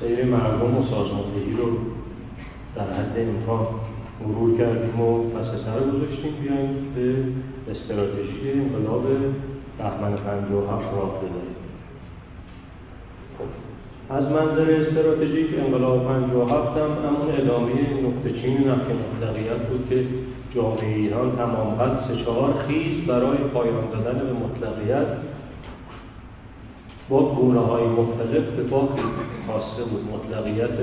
سیر مردم و سازماندهی رو در حد امکان مرور کردیم و پس سر گذاشتیم بیایم به استراتژی انقلاب بهمن 57 راه بدهیم. خب، از منظر استراتژیک انقلاب 57 هم همون ادامه نقطه چین نفی مطلقیت بود که جامعه ایران تمام قد سه چهار خیز برای پایان دادن به مطلقیت با گونه های مختلف به باقی خواسته بود. مطلقیت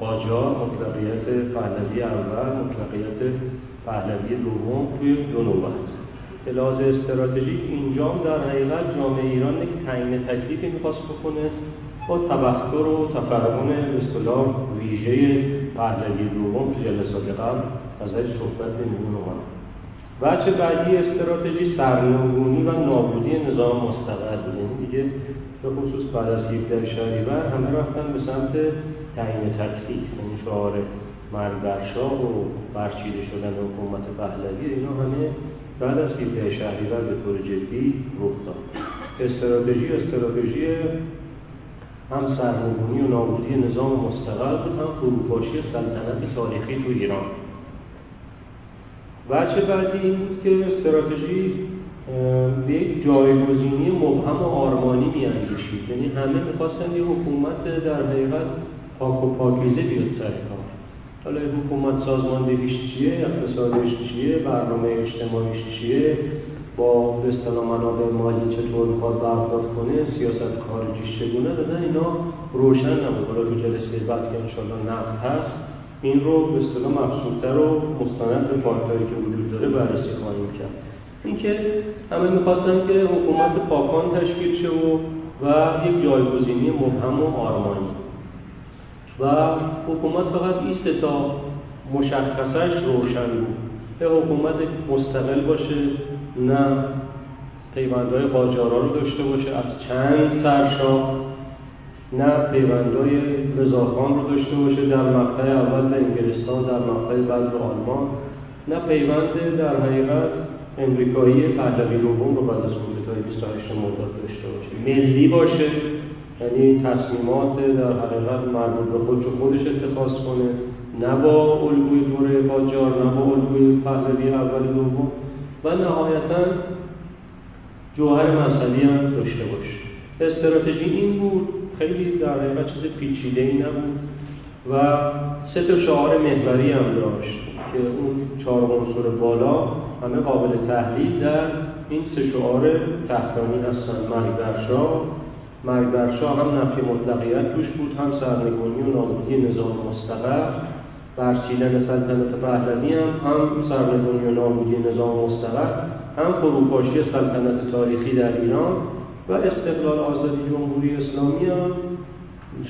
قاجار مطلقیت پهلوی اول مطلقیت پهلوی دوم توی دو نوبت. به لحاظ استراتژیک اینجام در حقیقت جامعه ایران یک تعیین تکلیفی می‌خواست بکنه با تبختر و تفرمون اصطلاح ویژه پهلوی دوم تو جلسات قبل ازش صحبت نمیدون اومد. بچه بعدی استراتژی سرنگونی و نابودی نظام مستقل یعنی دیگه به خصوص بعد از 17 شهریور همه رفتن به سمت تعیین تکلیف یعنی شعار مرگ و برچیده شدن حکومت پهلوی اینا همه بعد از 17 شهریور به طور جدی رخ داد استراتژی استراتژی هم سرنگونی و نابودی نظام مستقل بود هم فروپاشی سلطنت تاریخی تو ایران. بچه بعدی این بود که استراتژی به یک جایگزینی مبهم و آرمانی میاندیشید. یعنی همه می‌خواستن یه حکومت در حقیقت پاک و پاکیزه بیاد سر کار. حالا حکومت سازماندهیش چیه؟ اقتصادش چیه؟ برنامه اجتماعیش چیه؟ با به منابع مالی چطور می‌خواد برخورد کنه؟ سیاست خارجیش چگونه؟ دادن اینا روشن نبود. حالا تو جلسه بعد که انشاءالله نقد هست این رو به اصطلاح مبسوطتر و مستند به که وجود داره بررسی خواهیم کرد. اینکه همه می‌خواستن که حکومت پاکان تشکیل شه و و یک جایگزینی مبهم و آرمانی. و حکومت فقط این تا مشخصش روشن بود. به حکومت مستقل باشه نه پیوندهای قاجارا رو داشته باشه از چند سرشاه نه پیوندهای رضاخان رو داشته باشه در مقطع اول به انگلستان در مقطع بعد به آلمان نه پیوند در حقیقت امریکایی پهلوی دوم رو بعد از کودتای 28 مرداد داشته باشه. ملی باشه یعنی تصمیمات در حقیقت مربوط به خودش خودش اتخاذ کنه. نه با الگوی دوره قاجار نه با الگوی پهلوی اول دوم. و نهایتا جوهر مذهبی هم داشته باشه. استراتژی این بود. خیلی در حقیقت چیز پیچیده ای نبود. و سه تا شعار محوری هم داشت که اون چهار عنصر بالا همه قابل تحلیل در این سه شعار تحتانی هستن. مرگ در شاه. مرگ در هم نفی مطلقیت توش بود. هم سرنگونی و نابودی نظام مستقر. برچیدن سلطنت پهلوی هم هم سرنگونی و نابودی نظام مستقر. هم فروپاشی سلطنت تاریخی در ایران و استقلال آزادی جمهوری اسلامی هم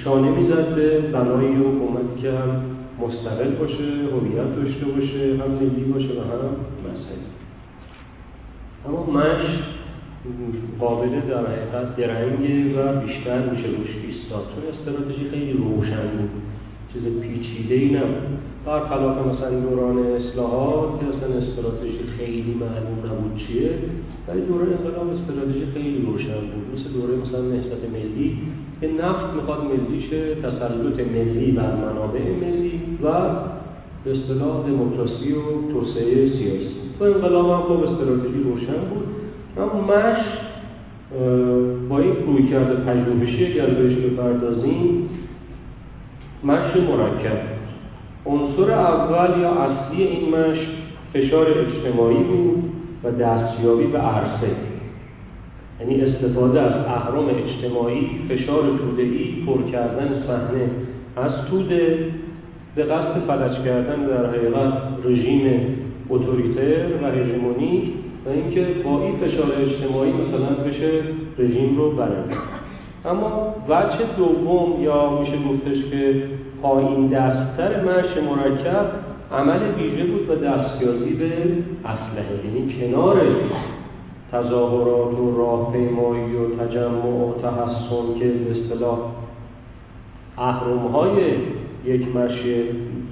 شانه می‌زد به بنای حکومتی که هم مستقل باشه هویت داشته باشه هم ملی باشه و هم مذهبی. اما مش قابل در حقیقت درنگ و بیشتر میشه روش ایستاد. چون استراتژی خیلی روشن بود. چیز پیچیده ای نبود. برخلاف مثلا دوران اصلاحات که اصلا استراتژی خیلی معلوم نبود چیه ولی دوره انقلاب استراتژی خیلی روشن بود. مثل دوره مثلا نهضت ملی که نفت می‌خواد ملی شه تسلط ملی بر منابع ملی و به اصطلاح دموکراسی و توسعه سیاسی. تو انقلاب هم خب استراتژی روشن بود. اما مش با این روی کرده پژوهشی اگر بهش بپردازیم مش مرکب عنصر اول یا اصلی این مش فشار اجتماعی بود و دستیابی به عرصه. یعنی استفاده از اهرام اجتماعی فشار توده‌ای پر کردن صحنه از توده به قصد فلج کردن در حقیقت رژیم اتوریتر و هژمونیک و اینکه با این فشار اجتماعی مثلا بشه رژیم رو برنده اما وجه دوم یا میشه گفتش که پایین دستتر مرش مرکب عمل ویژه بود و دستیازی به اسلحه. یعنی کنار تظاهرات و راهپیمایی و تجمع و تحسن که به اصطلاح های یک مشی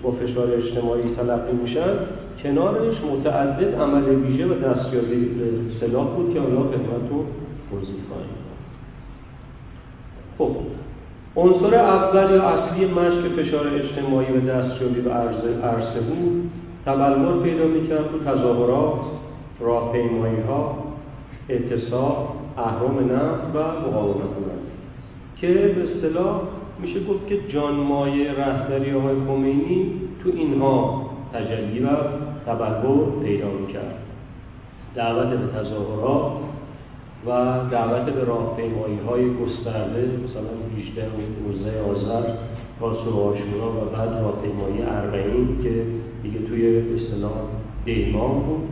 با فشار اجتماعی تلقی میشن کنارش متعدد عمل ویژه و دستیازی به سلاح بود که حالا خدمت رو توضیح خواهیم خب عنصر اول یا اصلی مشک فشار اجتماعی و دستیابی به عرصه بود تبلور پیدا می‌کرد تو تظاهرات راهپیمایی ها اعتصاب اهرام نفت و مقاومت نفت که به اصطلاح میشه گفت که جانمایه رهبری های خمینی تو اینها تجلی و تبلور پیدا می‌کرد. دعوت به تظاهرات و دعوت به راهپیمایی های گسترده مثلا 18 روزه آذر راسو آشورا و بعد راهپیمایی اربعین که دیگه توی اصطلاح دیمان بود.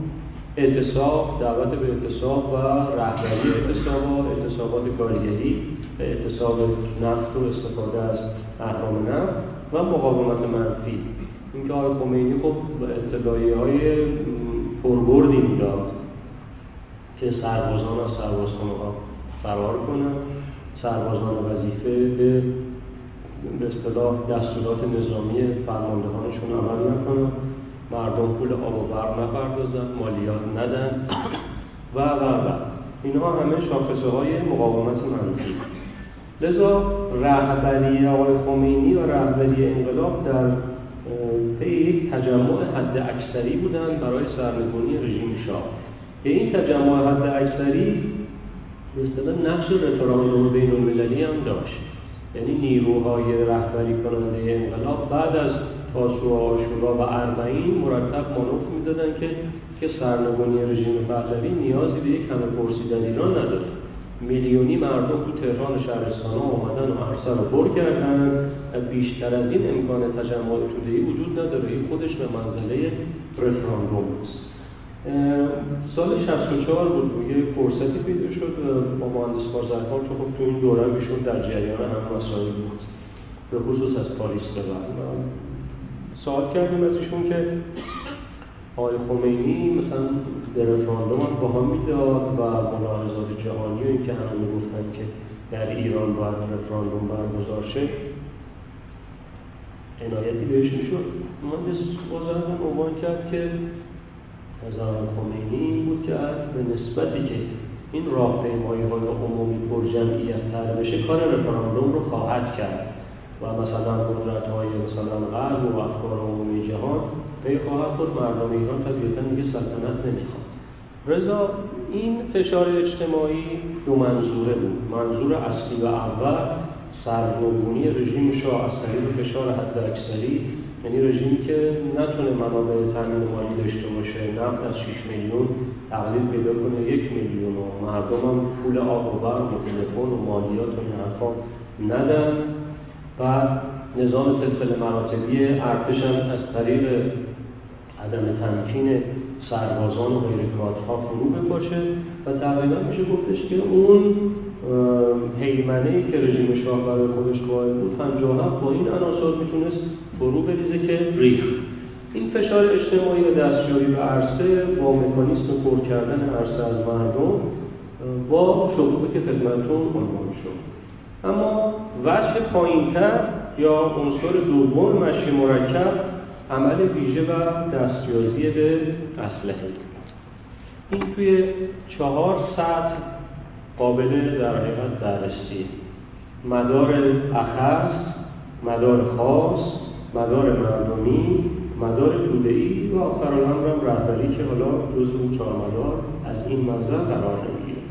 اعتصاب دعوت به اعتصاب و رهبری اعتصاب و اعتصابات کارگری به اعتصاب نفت و استفاده از اهرام نفت و مقاومت منفی. اینکه آقای خمینی خب اطلاعیه های پربردی می‌داد که سربازان از سربازخانه ها فرار کنند سربازان وظیفه به به اصطلاح دستورات نظامی فرماندهانشون عمل نکنن مردم پول آب و برق نپردازن مالیات ندن. و و و. اینها همه شاخصه های مقاومت منفی لذا رهبری آقای خمینی و رهبری انقلاب در پی یک تجمع حد اکثری بودن برای سرنگونی رژیم شاه. که این تجمع حد اکثری به اصطلاح نقش رفراندوم بین المللی هم داشت. یعنی نیروهای رهبری کننده انقلاب بعد از تاسوع آشورا و اربعین مرتب مانوف می‌دادن که که سرنگونی رژیم پهلوی نیازی به یک همه پرسیدن ایران نداره. میلیونی مردم تو تهران و شهرستان آمدن و عرصه رو کردن بیشتر از این امکان تجمع تودهی وجود نداره. این خودش به منزله رفراندوم است. سال 64 بود. یه فرصتی پیدا شد. با مهندس بازرگان چون خب تو این دوره ایشون در جریان هم مسائل بود. به خصوص از پاریس به سوال کردیم از ایشون که آقای خمینی مثلا در رفراندوم هم می‌داد و ملاحظات جهانی و اینکه همه می‌گفتن که در ایران باید رفراندوم برگزار شه. عنایتی بهش می‌شد. مهندس بازرگان عنوان کرد که آقای خمینی بود که به نسبتی که این راهپیمایی های عمومی پر جمعیت تر بشه کار رفراندوم رو خواهد کرد و مثلا قدرت های مثلا غرب و افکار عمومی جهان پی خواهد بود مردم ایران طبیعتا دیگه سلطنت نمی‌خواد. رضا این فشار اجتماعی دو منظوره بود. منظور اصلی و اول سرنگونی رژیم شاه از طریق فشار حد اکثری یعنی رژیمی که نتونه منابع تامین مالی داشته باشه نفت از 6 میلیون تقلیل پیدا کنه یک میلیون و مردم هم پول آب و برق و تلفن و مالیات و این حرفا ندن. و نظام سلسله مراتبی ارتش هم از طریق عدم تمکین سربازان و غیر ها فرو بپاشه و تقریبا میشه گفتش که اون حیمنه ای که رژیم شاه برای خودش قائل بود 57 با این عناصر می‌تونست فرو بریزه که ریخ این فشار اجتماعی و دستیابی به عرصه با مکانیسم پر کردن عرصه از مردم با شکوه که خدمتون عنوان شد. اما وجه پایینتر یا عنصر دوم مشی مرکب عمل ویژه و دستیازی به اسلحه این توی چهار سطح قابل در حقیقت بررسی. مدار اخص مدار خاص مدار مردمی مدار توده‌ای و آخر الامر هم رهبری که حالا جزء چهار مدار از این مزرعه قرار نمی‌گیره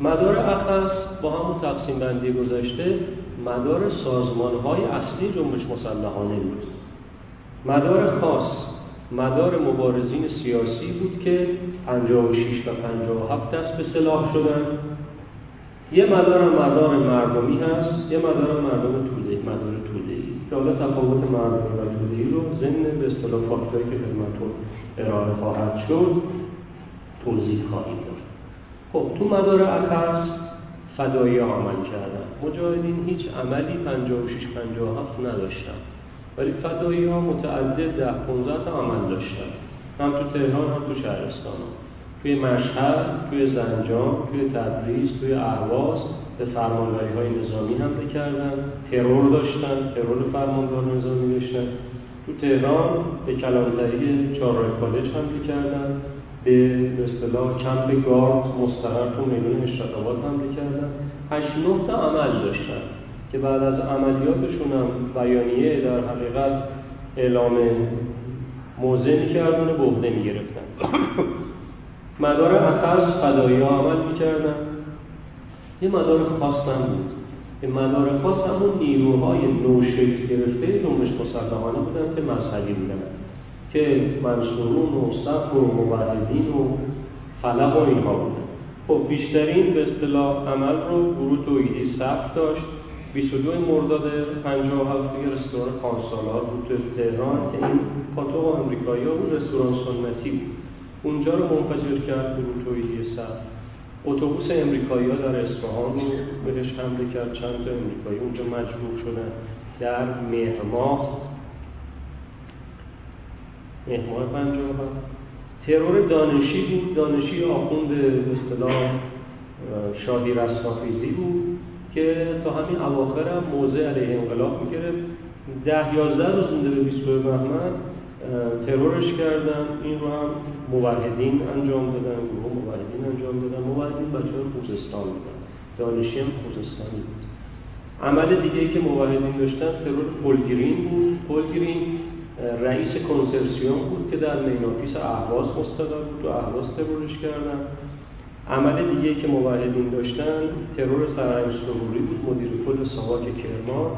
مدار اخص با همون تقسیم بندی گذشته مدار سازمان های اصلی جنبش مسلحانه بود. مدار خاص مدار مبارزین سیاسی بود که 56 و 57 دست به سلاح شدن. یه مدار مدار مردمی هست یه مدار مردم توده مدار توده که حالا تفاوت مردم و توده رو ضمن به اصطلاح فاکتوری که خدمتتون ارائه خواهد شد توضیح خواهید داد. خب تو مدار اخص فدایی عمل کردن. مجاهدین هیچ عملی 56 57 نداشتن. ولی فدایی ها متعدد ده 15 تا عمل داشتن. هم تو تهران هم تو شهرستان. توی مشهد توی زنجان توی تبریز توی اهواز به فرمانداری های نظامی حمله کردن. ترور داشتن ترور فرماندار نظامی داشتن. تو تهران به کلانتری چهارراه کالج حمله کردن. به اصطلاح کمپ گارد مستقر تو میدون اشتقابات حمله کردن. هشت تا عمل داشتن. که بعد از عملیاتشون هم بیانیه در حقیقت اعلام موضع می‌کردن و بهده می‌گرفتن. مدار اخص فدایی ها عمل می‌کردن. یه مدار خاص هم بود. این مدار خاص همون نیروهای نوشکل گرفته جنبش مسلحانه بودن که مذهبی بودن. که منصورون و صف و موحدین و فلق و اینها بودن. خب بیشترین به اصطلاح عمل رو گروه توحیدی صف داشت. 22 مرداد 57 دیگه رستوران خانسالار بود تو تهران که این پاتوق آمریکایی ها بود رستوران سنتی بود. اونجا رو منفجر کرد گروه توحیدی صف اتوبوس امریکایی ها در اصفهان رو بهش حمله کرد چند تا امریکایی. اونجا مجبور شدن در مهر ماه مهر ماه ترور دانشی بود. دانشی آخوند به اصطلاح شادی رستاخیزی بود. که تا همین اواخر هم موضع علیه انقلاب می‌گرفت. ده یازده روز مونده به 22 بهمن ترورش کردن. این رو هم موحدین انجام دادن گروه موحدین انجام دادن. موحدین بچه خوزستان بودن دانشی هم خوزستانی بود. عمل دیگه که موحدین داشتن ترور پولگرین بود. پولگرین رئیس کنسرسیوم بود که در میناپیس اهواز مستقر بود و اهواز ترورش کردن. عمل دیگه که موحدین داشتن ترور سرهنگ سروری بود مدیر کل ساواک کرمان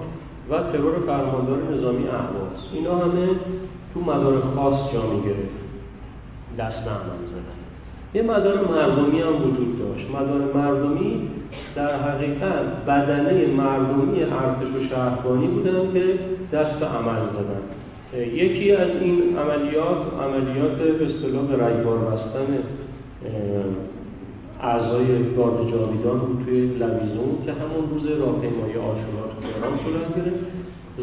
و ترور فرماندار نظامی اهواز. اینا همه تو مدار خاص جا می‌گرفت. دست عمل زدن. یه مدار مردمی هم وجود داشت. مدار مردمی در حقیقت بدنه مردمی ارتش و شهربانی بودن که دست عمل زدن. یکی از این عملیات عملیات به اصطلاح به رگبار بستن اعضای گارد جاویدان بود توی لویزون که همون روز راهپیمایی آشورا تو تهران صورت گرفت.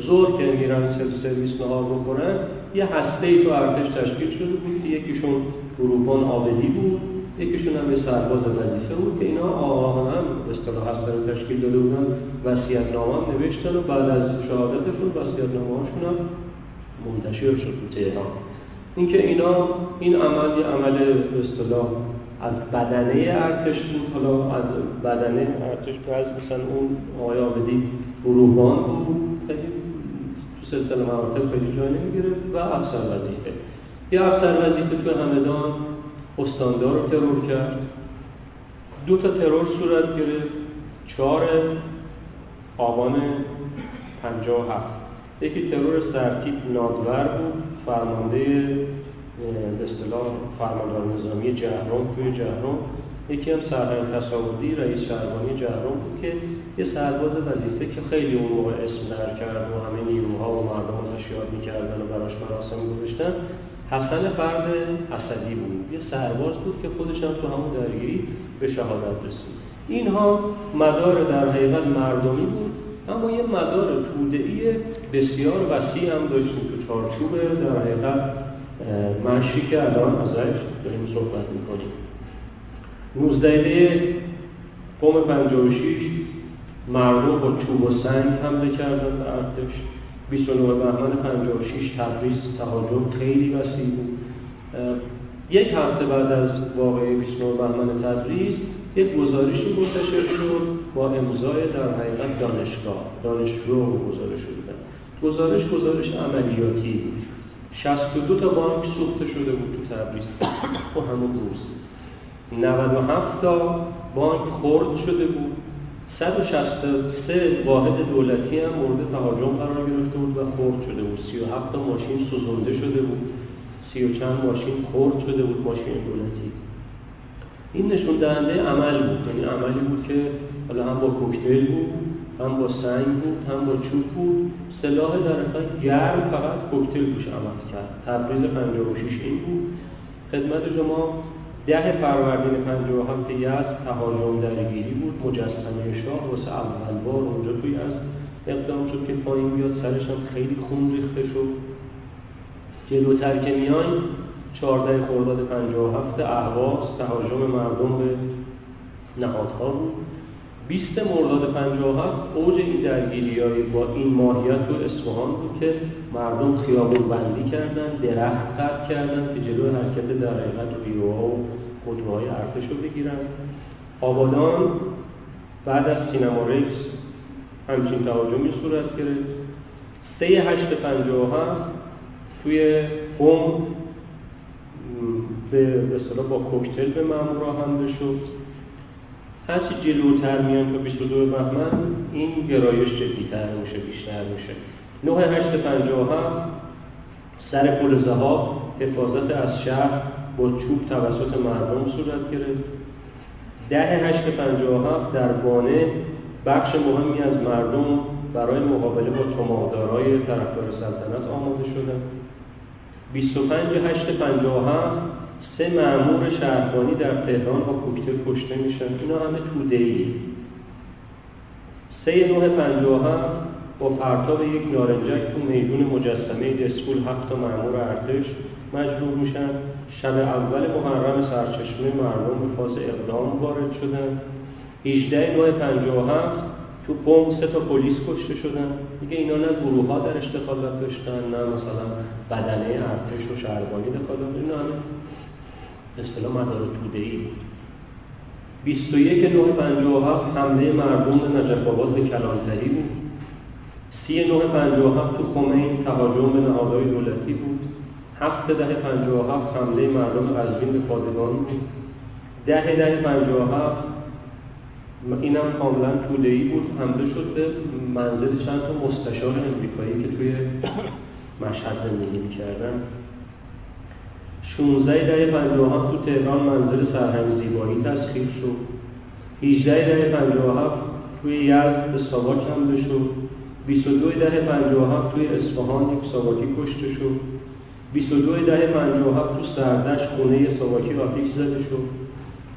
زور که میرن سرویس نهار بکنن یه هسته ای تو ارتش تشکیل شده بود که یکیشون گروهبان آبدی بود یکیشون هم یه سرباز وظیفه بود که اینا آقاهان هم اصطلاح هسته رو تشکیل داده بودن. وصیت نامه نوشتن و بعد از شهادتشون وصیت هم منتشر شد تو تهران. اینکه اینا این عمل یه عمل اصطلاح از بدنه ارتش بود. حالا از بدنه ارتش از مثلا اون آقای آبدی گروهبان بود. تو سلسله مراتب خیلی جای نمی‌گیره و افسر وظیفه. یه افسر وظیفه تو همدان استاندار رو ترور کرد. دو تا ترور صورت گرفت. چهار آبان پنجاه و هفت. یکی ترور سرتیپ نادور بود فرمانده به اصطلاح فرماندار نظامی جهرم توی جهرم یکی هم سرهنگ تصاوردی رئیس شهربانی جهرم بود که یه سرباز وظیفه که خیلی اون موقع اسم در کرد و همه نیروها و مردم ازش یاد می‌کردن و براش مراسم گذاشتن حسن فرد اسدی بود. یه سرباز بود که خودش هم تو همون درگیری به شهادت رسید. اینها مدار در حقیقت مردمی بود اما یه مدار تودعی بسیار وسیع هم داشتیم تو چارچوب در حقیقت منشی که الان ازش داریم صحبت می‌کنیم. 19 قوم 56 مردم با چوب و سنگ حمله کردن به ارتش. 29 بهمن 56 تبریز تهاجم خیلی وسیع بود. یک هفته بعد از واقعه 29 بهمن تبریز یک گزارشی منتشر شد با امضای در حقیقت دانشگاه دانشجو گزارش شدن گزارش گزارش عملیاتی. بود 62 تا بانک سوخته شده بود تو تبریز. و همون روز. 97 تا بانک خرد شده بود. 163 واحد دولتی هم مورد تهاجم قرار گرفته بود و خرد شده بود. 37 تا ماشین سوزونده شده بود. سی و چند ماشین خرد شده بود ماشین دولتی. این نشون دهنده عمل بود. یعنی عملی بود که حالا هم با کوکتل بود هم با سنگ بود هم با چوب بود. سلاح در اصلا گرم فقط کوکتل توش عمل کرد. تبریز 56 این بود. خدمت شما ده فروردین 57 یزد تهاجم درگیری بود. مجسمه شاه واسه اول بار اونجا توی از اقدام شد که پایین بیاد. سرش هم خیلی خون ریخته شد. جلوتر که میان 14 خرداد 57 اهواز تهاجم مردم به نهادها بود. 20 مرداد 57 اوج این درگیری های با این ماهیت رو اصفهان بود که مردم خیابون بندی کردن درخت قطع کردن که جلو حرکت در حقیقت ریوها و خودروهای ارتش رو بگیرن. آبادان بعد از سینما ریکس همچین تهاجمی صورت گرفت. سه هشت پنجاه و توی قوم به اصطلاح با کوکتل به مامور حمله شد. هرچی جلوتر میان تا 22 بهمن این گرایش جدیتر میشه بیشتر میشه. 9 8 57 سر پل زهاب حفاظت از شهر با چوب توسط مردم صورت گرفت. ده هشت در بانه بخش مهمی از مردم برای مقابله با توماهدارای طرفدار سلطنت آماده شدند. 25 هشت هفت سه معمور شهربانی در تهران با کوکتل کشته میشن. اینا همه توده ای سه نه هفت با پرتاب یک نارنجک تو میدون مجسمه دسپول هفت معمور ارتش مجبور میشن. شب اول محرم سرچشمه مردم به فاز اقدام وارد شدن. 18 نوع 57 تو قوم سه تا پلیس کشته شدن. دیگه اینا نه گروه ها در اشتخالات داشتن نه مثلا بدنه ارتش و شهربانی دخالت. اینا همه اصطلاح مدار توده ای بود 21 نوع 57 حمله مردم نجف آباد به کلانتری بود. 39 57 تو خمین تهاجم به نهادهای دولتی بود. هفت ده پنجاه و هفت حمله مردم قزوین به پادگان بود. ده ده پنجاه و هفت اینم کاملا طوله‌ای بود. حمله شد به منزل چند تا مستشار امریکایی که توی مشهد زندگی می‌کردن. 16 ده 57 تو تهران منزل سرهنگ زیبایی تسخیر شد. 18 ده 57 توی یزد به ساواک حمله شد 22 ده 57 توی اصفهان یک ساواکی کشته شد. 22 ده 57 تو سردش خونه ساواکی آتیش زده شد.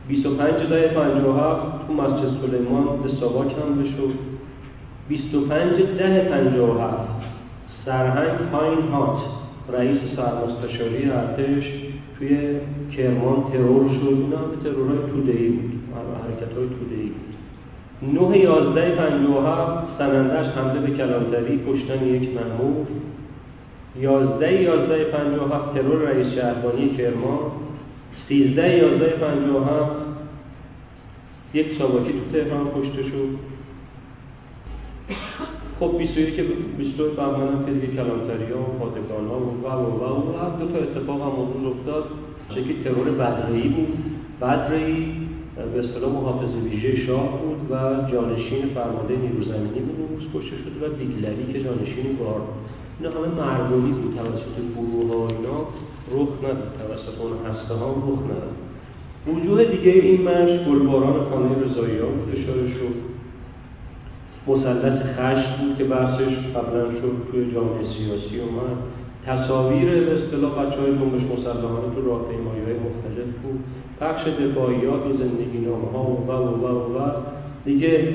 25 ده 57 تو مسجد سلیمان به ساواک هم شد 25 ده 57 سرهنگ پاین هات. رئیس سرمستشاری ارتش توی کرمان ترور شد. اینا به ترورهای تودهی بود. حرکت های تودهی بود. 9 11 57 سنندش حمله به کلانتری کشتن یک یازده پنجاه و هفت ترور رئیس شهربانی کرمان. سیزده یازده پنجاه و هفت یک ساواکی تو تهران کشته شد. خب 21 که 22 بهمن هم که کلانتری ها و پادگان ها و و و و و دو تا اتفاق هم موضوع افتاد. یکی ترور بدرهی بود. بدرهی به اصطلاح محافظ ویژه شاه بود و جانشین فرمانده نیرو زمینی بود اون روز کشته شد و بیگلری که جانشین گارد. اینا همه مردمی بود توسط گروه ها اینا رخ نداد. توسط اون هسته ها رخ نداد. وجوه دیگه این مرش گلباران خانه رضایی ها بود. اشاره شد. مسلط خشم بود که بحثش قبلا شد توی جامعه سیاسی اومد. تصاویر به اصطلاح بچه های جنبش مسلحانه تو راهپیمایی های مختلف بود. پخش دفاعیات و زندگی نامه ها و و و و, و. دیگه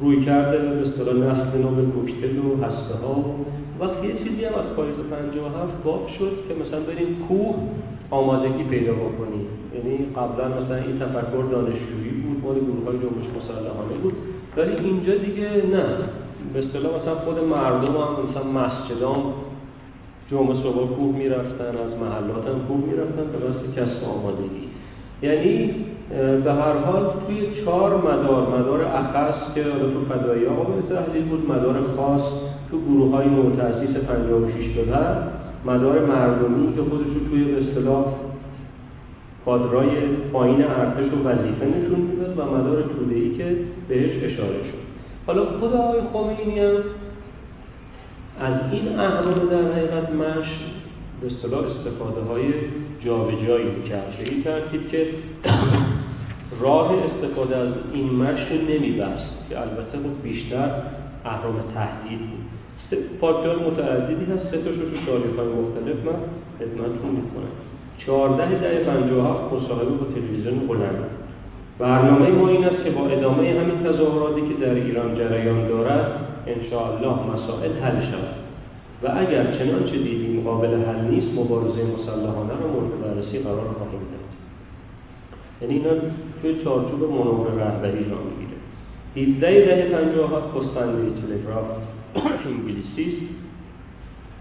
روی کرده به اصطلاح نسل نام کوکتل و هسته ها. وقتی یه چیزی هم از پاییز 57 باب شد که مثلا بریم کوه آمادگی پیدا بکنیم. یعنی قبلا مثلا این تفکر دانشجویی بود مال گروه های جنبش مسلحانه بود. ولی اینجا دیگه نه. به اصطلاح مثلا خود مردم هم مثلا مسجدام جمعه صبح کوه می‌رفتن از محلات هم کوه می‌رفتن به واسه کسب آمادگی. یعنی به هر حال توی چهار مدار مدار اخص که حالا تو فدایی قابل تحلیل بود مدار خاص تو گروه های نو تأسیس 56 به بعد مدار مردمی که خودش رو توی به اصطلاح کادرای پایین ارتش و وظیفه نشون می‌داد و مدار ای که بهش اشاره شد. حالا خود آقای خمینی هم از این اهرام در حقیقت مش به اصطلاح استفاده های جابجایی کرد به این ترتیب که راه استفاده از این مش رو نمیبست که البته خب بیشتر اهرام تهدید بود. فاکتور متعددی هست. سه تاشو تو تاریخ های مختلف من خدمتتون می‌کنم. 14 ده 57 مصاحبه با تلویزیون بلند برنامه ما این است که با ادامه همین تظاهراتی که در ایران جریان دارد الله مسائل حل شود. و اگر چنانچه دیدیم قابل حل نیست مبارزه مسلحانه را مورد بررسی قرار خواهیم داد. یعنی اینا توی چارچوب منور رهبری را می‌گیره. 17 ده 57 پستنده تلگراف انگلیسی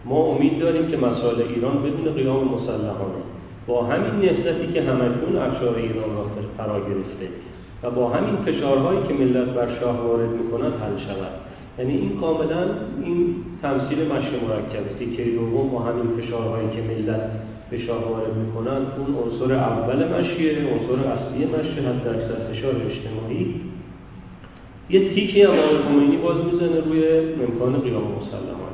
ما امید داریم که مسائل ایران بدون قیام مسلحانه با همین نهضتی که همکنون افشار ایران را فرا گرفته و با همین فشارهایی که ملت بر شاه وارد می‌کند حل شود. یعنی این کاملا این تمثیل مشی مرکب تیکه دوم با همین فشارهایی که ملت فشار وارد می‌کنن اون عنصر اول مشیه عنصر اصلی مشی حتی اکثر فشار اجتماعی. یه تیکی هم آقای خمینی باز می‌زنه روی امکان قیام مسلمان.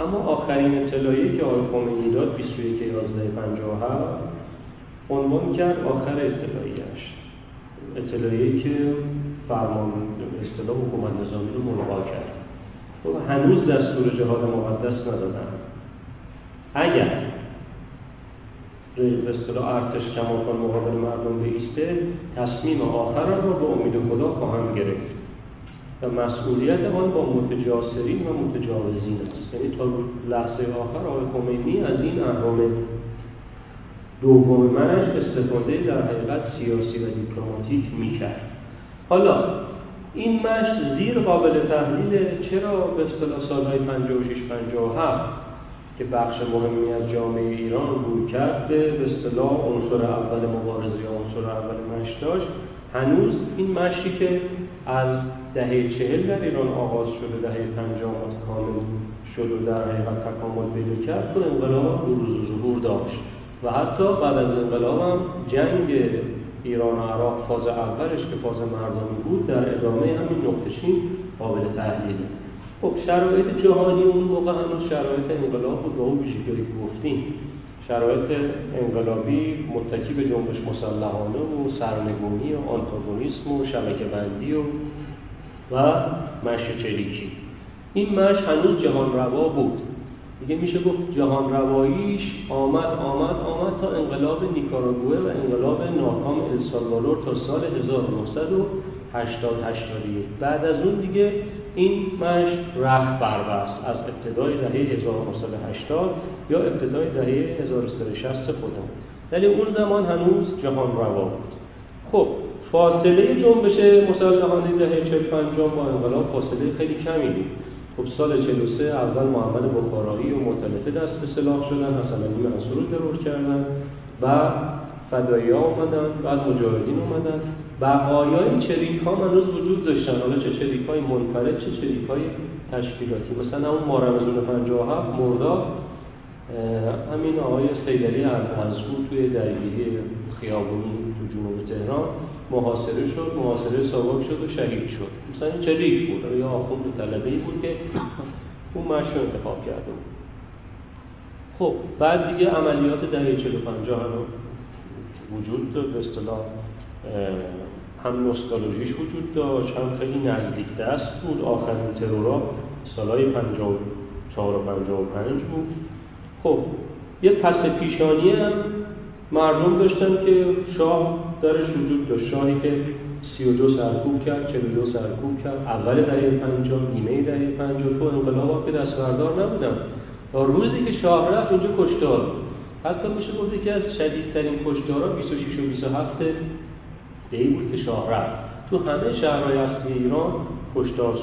اما آخرین اطلاعی که آقای خمینی داد 21 11 57 عنوان کرد آخر اطلاعیش اطلاعیه که فرمان اصطلاح حکومت نظامی رو ملغا کرد. خب، هنوز دستور جهاد مقدس ندادن. اگر به اصطلاح ارتش کماکان مقابل مردم بیسته تصمیم آخر را به امید خدا خواهم گرفت. و مسئولیت آن با متجاسرین و متجاوزین است. یعنی تا لحظه آخر آقای خمینی از این اهرام دوم منش استفاده در حقیقت سیاسی و دیپلماتیک می‌کرد. حالا این مشت زیر قابل تحلیل چرا به اصطلاح سالهای 56 57 که بخش مهمی از جامعه ایران رو کرد به اصطلاح عنصر اول مبارزه یا عنصر اول مشت داشت هنوز این مشتی که از دهه چهل در ایران آغاز شده دهه پنجاه کامل شد و در حقیقت تکامل پیدا کرد تو انقلاب روز و ظهور داشت. و حتی بعد از انقلاب هم جنگ ایران و عراق فاز اولش که فاز مردمی بود در ادامه همین نقطشین قابل تحلیله. خب شرایط جهانی اون موقع هم شرایط انقلاب بود و اون که گفتیم. شرایط انقلابی متکی به جنبش مسلحانه و سرنگونی و آنتاگونیسم و شبکه بندی و و مش چریکی. این مش هنوز جهان روا بود. دیگه میشه گفت جهان رواییش آمد آمد آمد تا انقلاب نیکاراگوه و انقلاب ناکام السالوادور تا سال 1980 81 بعد از اون دیگه این مش رفت بربست از ابتدای دهه 1980 یا ابتدای دهه 1360 خودمون ولی اون زمان هنوز جهان روا بود. خب فاصله جنبش مسلحانه دهه 40 با انقلاب فاصله خیلی کمی بود. خب سال 43 اول محمد بخارایی و مطلفه دست به سلاح شدن حسن علی منصور رو ترور کردن و فدایی ها اومدن بعد مجاهدین اومدن. بقایای چریک ها هنوز وجود داشتن حالا چه چریک های منفرد چه چریک های تشکیلاتی. مثلا اون مارمزون 57 مرداد همین آقای سیدلی بود توی درگیری خیابونی تو جنوب تهران محاصره شد محاصره ساواک شد و شهید شد. مثلا این چریک بود. یا آخوند طلبه بود که اون مشو انتخاب کرده بود. خب بعد دیگه عملیات دهه 45 هم وجود داشت به اصطلاح هم نوستالژیش وجود داشت هم خیلی نزدیک دست بود. آخرین ترورا سالهای 54 و 55 بود. خب یه پس پیشانی هم مردم داشتن که شاه درش وجود داشت. شاهی که 32 سرکوب کرد 42 سرکوب کرد. اول دهه 50 نیمه دهه 50 تو انقلاب که دستوردار نبودن تا روزی که شاه رفت اونجا کشتار. حتی میشه گفت که از شدیدترین کشتارها 26 و 27 بود که شاه رفت. تو همه شهرهای اصلی ایران کشتار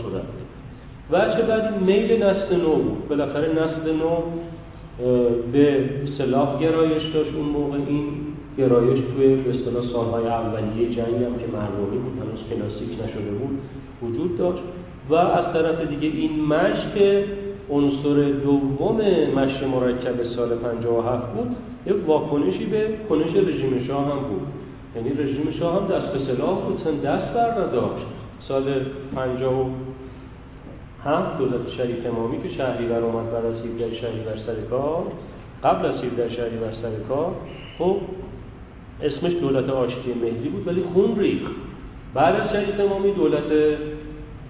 و چه بعد میل نسل نو بود. بالاخره نسل نو به سلاح گرایش داشت اون موقع. این گرایش توی به اصطلاح سالهای اولیه جنگ هم که مردمی بود هنوز کلاسیک نشده بود وجود داشت. و از طرف دیگه این مشق که عنصر دوم مشق مرکب سال 57 بود یک واکنشی به کنش رژیم شاه هم بود. یعنی رژیم شاه هم دست به سلاح بود دست بر نداشت. سال 57 دولت شریف امامی که شهریور اومد بعد از 17 شهریور سر کار قبل از 17 شهریور سر کار خب اسمش دولت آشتی مهدی بود ولی خون ریخ بعد از شریف امامی دولت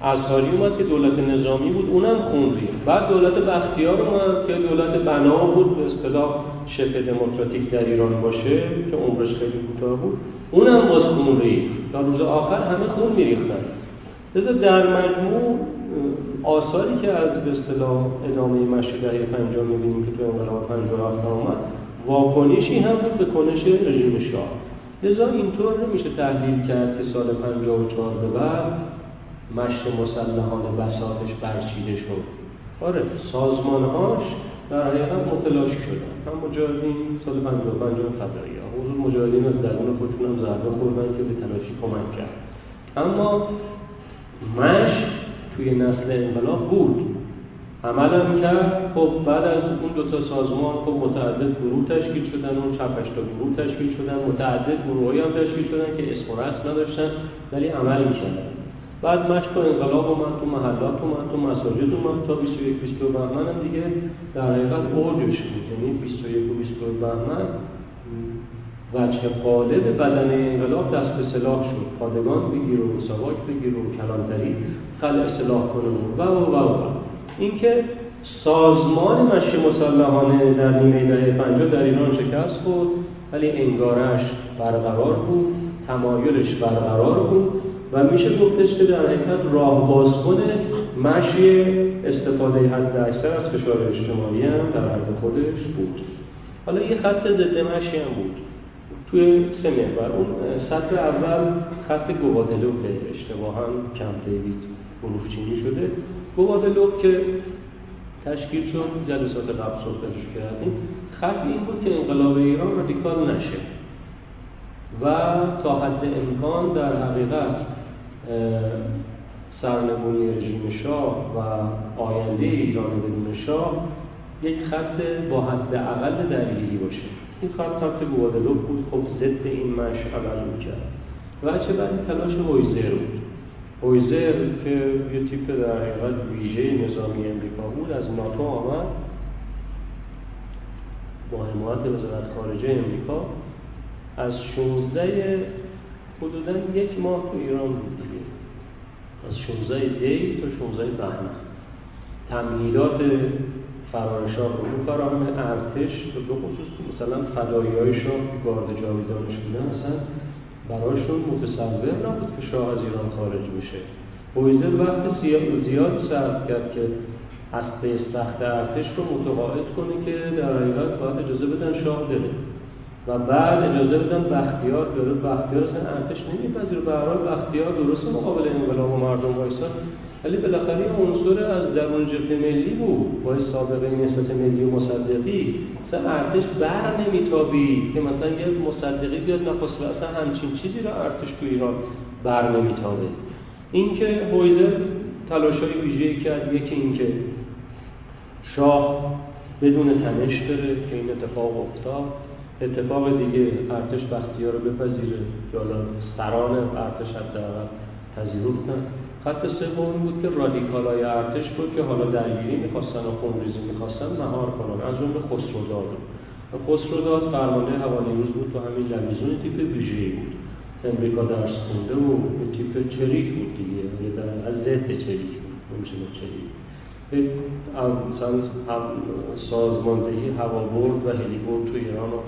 ازهاری اومد که دولت نظامی بود اونم خون ریخ بعد دولت بختیار اومد که دولت بنا بود به اصطلاح شبه دموکراتیک در ایران باشه که عمرش خیلی کوتاه بود. اونم باز خون ریخ تا روز آخر همه خون میریختن. لذا در مجموع آثاری که از به اصطلاح ادامه مشی دهه 50 می‌بینیم که تو انقلاب 57 اومد واکنشی هم بود به کنش رژیم شاه. لذا اینطور نمیشه تحلیل کرد که سال 54 به بعد مشت مسلحانه بساتش برچیده شد. آره سازمانهاش در حقیقت متلاشی شدن. هم مجاهدین سال 55 فدایی حضور مجاهدین از درون خودشون هم ضربه خوردن که به تلاشی کمک کرد. اما مشت توی نسل انقلاب بود. عمل هم کرد. خب بعد از اون دو تا سازمان خب متعدد گروه تشکیل شدن اون چند تا گروه تشکیل شدن متعدد گروهی هم تشکیل شدن که اسم و رسم نداشتن ولی عمل می‌کردن. بعد مشق و انقلاب اومد تو محلات اومد تو مساجد اومد تا 21 22 بهمن هم دیگه در حقیقت اوجش بود یعنی 21 و 22 بهمن وجه قالب بدن انقلاب دست به سلاح شد. پادگان بگیر و سواک بگیر و کلانتری خلع سلاح کنه. و و و و. اینکه سازمان مشی مسلحانه در نیمه دهه 50 در ایران شکست خورد ولی انگارش برقرار بود تمایلش برقرار بود و میشه گفتش که در حقیقت راه بازکن مشی استفاده حد اکثر از فشار اجتماعی هم در حد خودش بود. حالا یه خط ضد مشی هم بود. توی سه محور. اون سطر اول خط گوادلوپ اشتباها کم دیوید چینی شده. گوادلوپ که تشکیل شد جلسات قبل صحبتش کردیم. خط این بود که انقلاب ایران رادیکال نشه. و تا حد امکان در حقیقت سرنگونی رژیم شاه و آینده ایران بدون شاه یک خط با حد اقل درگیری باشه. این خط خط گوادلوپ بود. خب ضد این مش عمل می‌کرد. چه بعد تلاش هویزر بود. هویزر که یه تیپ در حقیقت ویژه نظامی امریکا بود از ناتو آمد. با حمایت وزارت خارجه امریکا. از 16 حدودا یک ماه تو ایران بود دیگه. از 16 دی تا 16 بهمن تمهیدات فرار رو فراهم ارتش به خصوص مثلا فدایی های شاه که گارد جاویدانش بودن اصلا براشون متصور نبود که شاه از ایران خارج بشه. هویزر وقت زیاد صرف کرد که هسته سخت ارتش رو متقاعد کنه که در حقیقت باید اجازه بدن شاه بره. و بعد اجازه بدن بختیار بره بختیار اصلا ارتش نمیپذیر به هر بختیار درست مقابل انقلاب و مردم وایساد. ولی بالاخره عنصر از درون جبهه ملی بود با سابقه نسبت ملی و مصدقی مثلا ارتش بر نمیتابید که مثلا یه مصدقی بیاد نخست اصلا همچین چیزی رو ارتش تو ایران بر نمیتابه. اینکه هویزر تلاشای ویژه‌ای کرد یکی اینکه شاه بدون تنش بره که این اتفاق افتاد. اتفاق دیگه ارتش بختیار رو بپذیره. که حالا سران ارتش حداقل پذیرفتن خط سوم بود که رادیکالای ارتش بود که حالا درگیری می‌خواستن و خونریزی می‌خواستن مهار کنن. از جمله خسروداد خسروداد فرمانده هوانیروز بود و همین لویزون تیپ ویژه‌ای بود. امریکا درس خونده و تیپ چریک بود دیگه. از ضد چریک بود. نمیشه چریک. سازماندهی هوابرد و هلیبرد تو ایران رو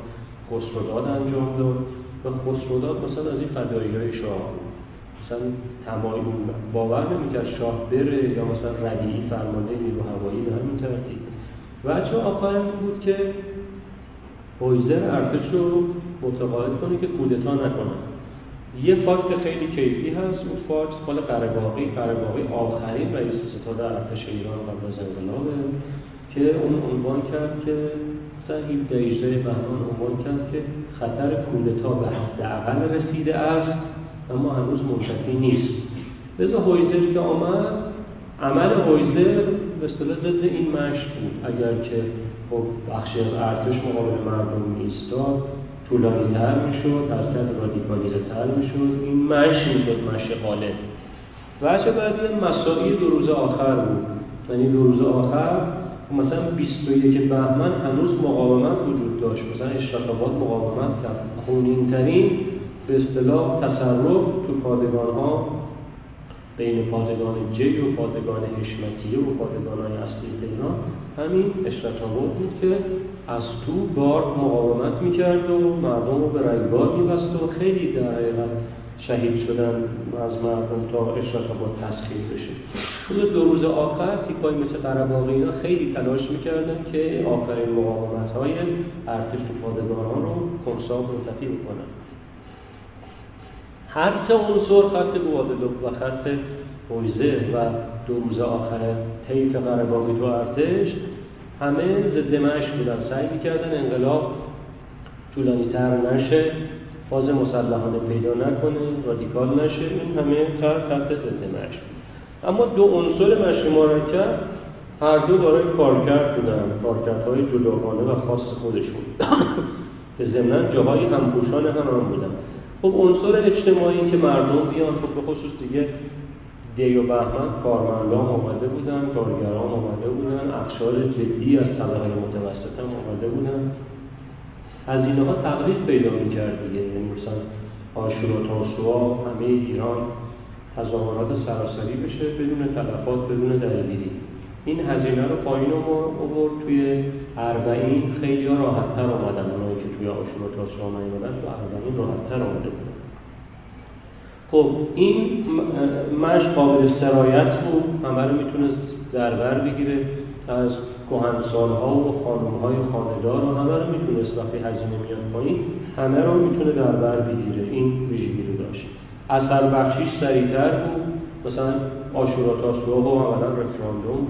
خسروداد انجام داد. و خسروداد مثلا از این فدایی های شاه مثلا تمایل باور نمی‌کرد شاه بره یا مثلا ردیعی فرمانده نیرو هوایی به همین ترتیب. وجه آخر بود که هویزر ارتش رو متقاعد کنه که کودتا نکنه. یه فاکت خیلی کیفی هست اون فاکت مال قره‌باغی قره‌باغی آخرین رئیس ستاد ارتش ایران قبل از انقلابه که اون عنوان کرد که مثلا 17 بهمان عنوان کرد که خطر کودتا به حداقل رسیده است اما هنوز منتفی نیست. لذا هویزر که آمد عمل هویزر به اصطلاح ضد این مشت بود. اگر که خب بخش ارتش مقابل مردم میستاد طولانی تر می‌شد حرکت رادیکالیزه تر می‌شد. این مش می‌شد مش غالب. وجه بعدی مساعی دو روز آخر بود. یعنی دو روز آخر مثلا 21 بهمن هنوز مقاومت وجود داشت. مثلا اشرف مقاومت کرد. خونین ترین به اصطلاح تصرف تو پادگان ها بین پادگان جی و پادگان حشمتیه و پادگان های اصلی تهران همین اشرت بود که از تو بار مقاومت می‌کرد و مردم رو به رگبار میبست و خیلی در حقیقت شهید شدن از مردم تا اشرت آباد تسخیر بشه. خود دو روز آخر تیپای مثل قرباقی اینا خیلی تلاش می‌کردن که آخرین مقاومت های ارتش تو پادگان ها رو کنساب منتفی بکنن. هر سه عنصر خط گوادلوپ و خط هویزه و دو روز آخر حیف قرباقی تو ارتش همه ضد مش بودن. سعی می‌کردن انقلاب طولانی تر نشه. فاز مسلحانه پیدا نکنه رادیکال نشه این همه خط خط ضد اما دو عنصر مشی مرکب هر دو دارای کارکرد بودن کارکردهای جداگانه و خاص خودشون. که ضمنا جاهای همپوشان هم هم بودن. خب عنصر اجتماعی که مردم بیان خب به خصوص دیگه دی و بهمن کارمندان آمده بودن کارگران آمده بودن اخشار جدی از طبقه متوسط هم آمده بودن. هزینه ها تقریب پیدا می‌کرد دیگه. یعنی مثلا آشور و تاسوها همه ایران تظاهرات سراسری بشه بدون تلفات بدون درگیری این هزینه رو پایین آورد توی اربعین. خیلی ها راحت تر آمدن. اونایی که توی آشور و تاسوها نیومدن تو اربعین راحت تر آمده بودن. خب این مش قابل سرایت بود. همه رو می‌تونست در بر بگیره. از کهنسالها و خانمهای خاندار و همه رو می‌تونست وقتی هزینه میاد پایین همه رو می‌تونه در بر بگیره. این ویژگی رو داشت. اثر بخشیش سریعتر بود. مثلا آشورا تاسوها و عملا رفراندوم.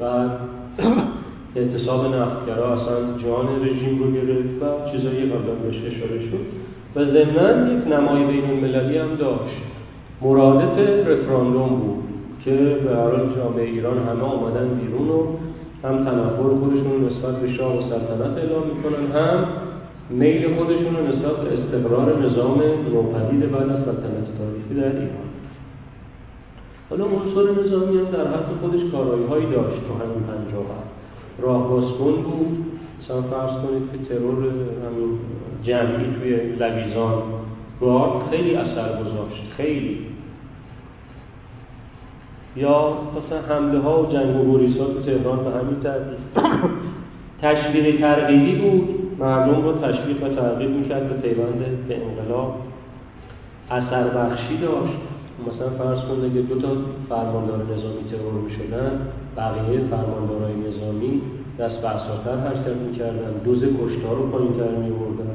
و اعتصاب نفتگرا اصلا جان رژیم رو گرفت و چیزایی قبلا بهش اشاره شد. و ضمنا یک نمای بین المللی هم داشت. مرادف رفراندوم بود که به حال جامعه ایران همه آمدن بیرون و هم تنفر خودشون نسبت به شاه و سلطنت اعلام می‌کنن هم میل خودشون رو نسبت به استقرار نظام نوپدید بعد از سلطنت تاریخی در ایران. حالا عنصر نظامی هم در حد خودش کارایی هایی داشت تو همین پنجاه راه بود. مثلا فرض کنید که ترور همین جمعی توی لویزان گارد خیلی اثر گذاشت. خیلی. یا مثلا حمله ها و جنگ و گریزها تو تهران به همین ترتیب تشویق ترغیبی بود. مردم رو تشویق و ترغیب می‌کرد به پیوند به انقلاب. اثر بخشی داشت. مثلا فرض کنید اگه دو تا فرماندار نظامی ترور می‌شدن بقیه فرماندارای نظامی دست به اساتر حرکت می‌کردن. دوز کشتار رو پایینتر میبردن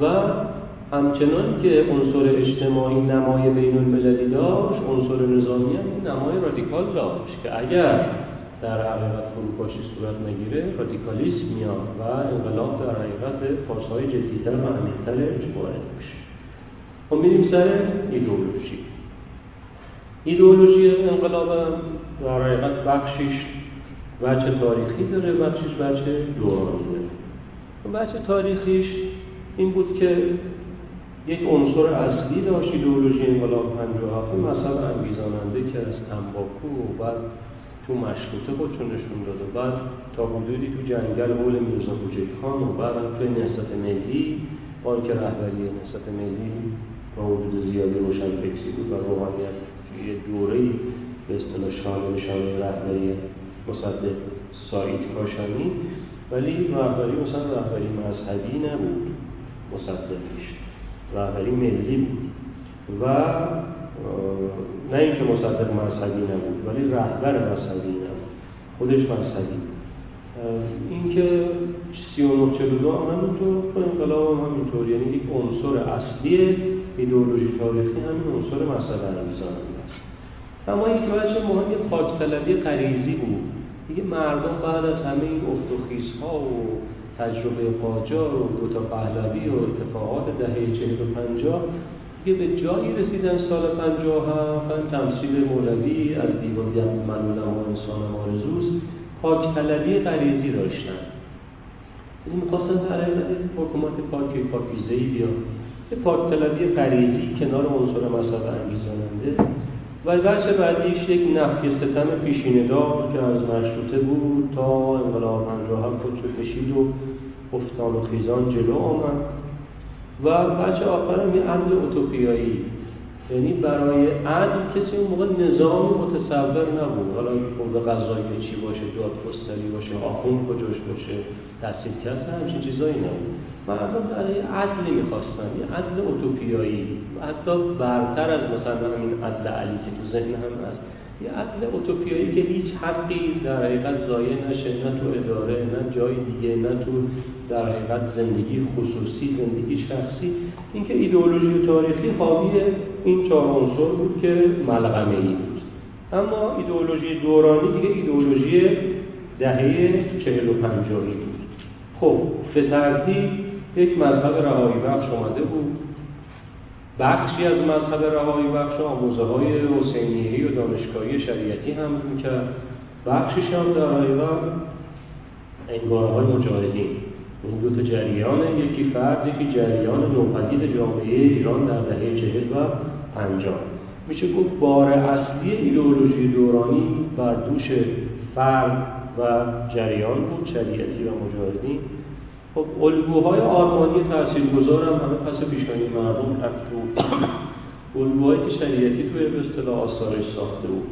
و همچنان که عنصر اجتماعی نمای بین المللی داشت عنصر نظامی هم نمای رادیکال داشت که اگر در حقیقت فروپاشی صورت نگیره رادیکالیسم میاد و انقلاب در حقیقت فازهای جدیتر و عمیقتر اجباره میشه خب میریم سر ایدئولوژی. ایدئولوژی انقلاب در حقیقت بخشیش بچه تاریخی داره بخشیش بچه دورانی بچه تاریخیش این بود که یک عنصر اصلی داشت ایدئولوژی انقلاب 57 مثلا انگیزاننده که از تنباکو و بعد تو مشروطه خودشون نشون داده. بعد تا حدودی تو جنگل حول میرزا بوجه خان و بعد توی نهضت ملی بانک رهبری نهضت ملی تا حدود زیادی روشن فکسی بود و روحانیت یه دوره به اصطلاح شانه نشانه رهبری مصدق سایت کاشانی. ولی رهبری مثلا رهبری مذهبی نبود مصدقیش. رهبری ملی بود و نه اینکه مصدق مذهبی نبود ولی رهبر مذهبی نبود خودش مذهبی اینکه سی و نه چلو دو هم همینطور و انقلاب هم همینطور یعنی یک عنصر اصلی ایدئولوژی تاریخی همین عنصر مسئله انگیزاننده است اما یک وجه مهم یک پاک طلبی غریزی بود. دیگه مردم بعد از همه این افت و خیزها و تجربه قاجار و دوتا پهلوی و اتفاقات دهه چهل و پنجاه یه به جایی رسیدن سال پنجاه هم تمثیل مولوی از دیوان منولم و انسان آرزوست پاک طلبی غریزی داشتن. این می‌خواستن در حقیقت حکومت پاک پاکیزه ای یه پاک طلبی غریزی کنار عنصر مذهب انگیزاننده. و بچه بعدیش یک نفی ستم پیشینه دار که از مشروطه بود تا انقلاب پنجاه خودشو کشید و افتان و خیزان جلو آمد. و بچه آخرم یه عدل اوتوپیایی. یعنی برای عدل کسی اون موقع نظام متصور نبود. حالا به غذایی چی باشه دادگستری باشه آخوند کجاش باشه تحصیل کرد همچین چیزایی نبود. مردم برای عدل نمی‌خواستن. یه عدل اوتوپیایی. حتی برتر از مثلا همین عدل علی که تو ذهن هم هست. یه عدل اوتوپیایی که هیچ حقی در حقیقت ضایع نشه نه تو اداره نه جای دیگه نه تو در حقیقت زندگی خصوصی زندگی شخصی. اینکه ایدئولوژی تاریخی حاوی این چهار عنصر بود که ملغمه ای بود. اما ایدئولوژی دورانی دیگه ایدئولوژی دهه چهل و پنجاهی بود. خب به ترتیب یک مذهب رهایی بخش آمده بود. بخشی از مذهب رهایی بخش آموزه های حسینیهی و دانشگاهی شریعتی هم می‌کرد. بخشش هم در حقیقت انگاره های مجاهدین. این دو تا جریان یکی فرد یکی جریان نوپدید جامعه ایران در دهه چهل و پنجاه. میشه گفت بار اصلی ایدئولوژی دورانی بر دوش فرد و جریان بود شریعتی و مجاهدین. خب الگوهای آرمانی تاثیرگذار هم همه پس پیشانی مردم رفت الگوهایی که شریعتی توی به اصطلاح آثارش ساخته بود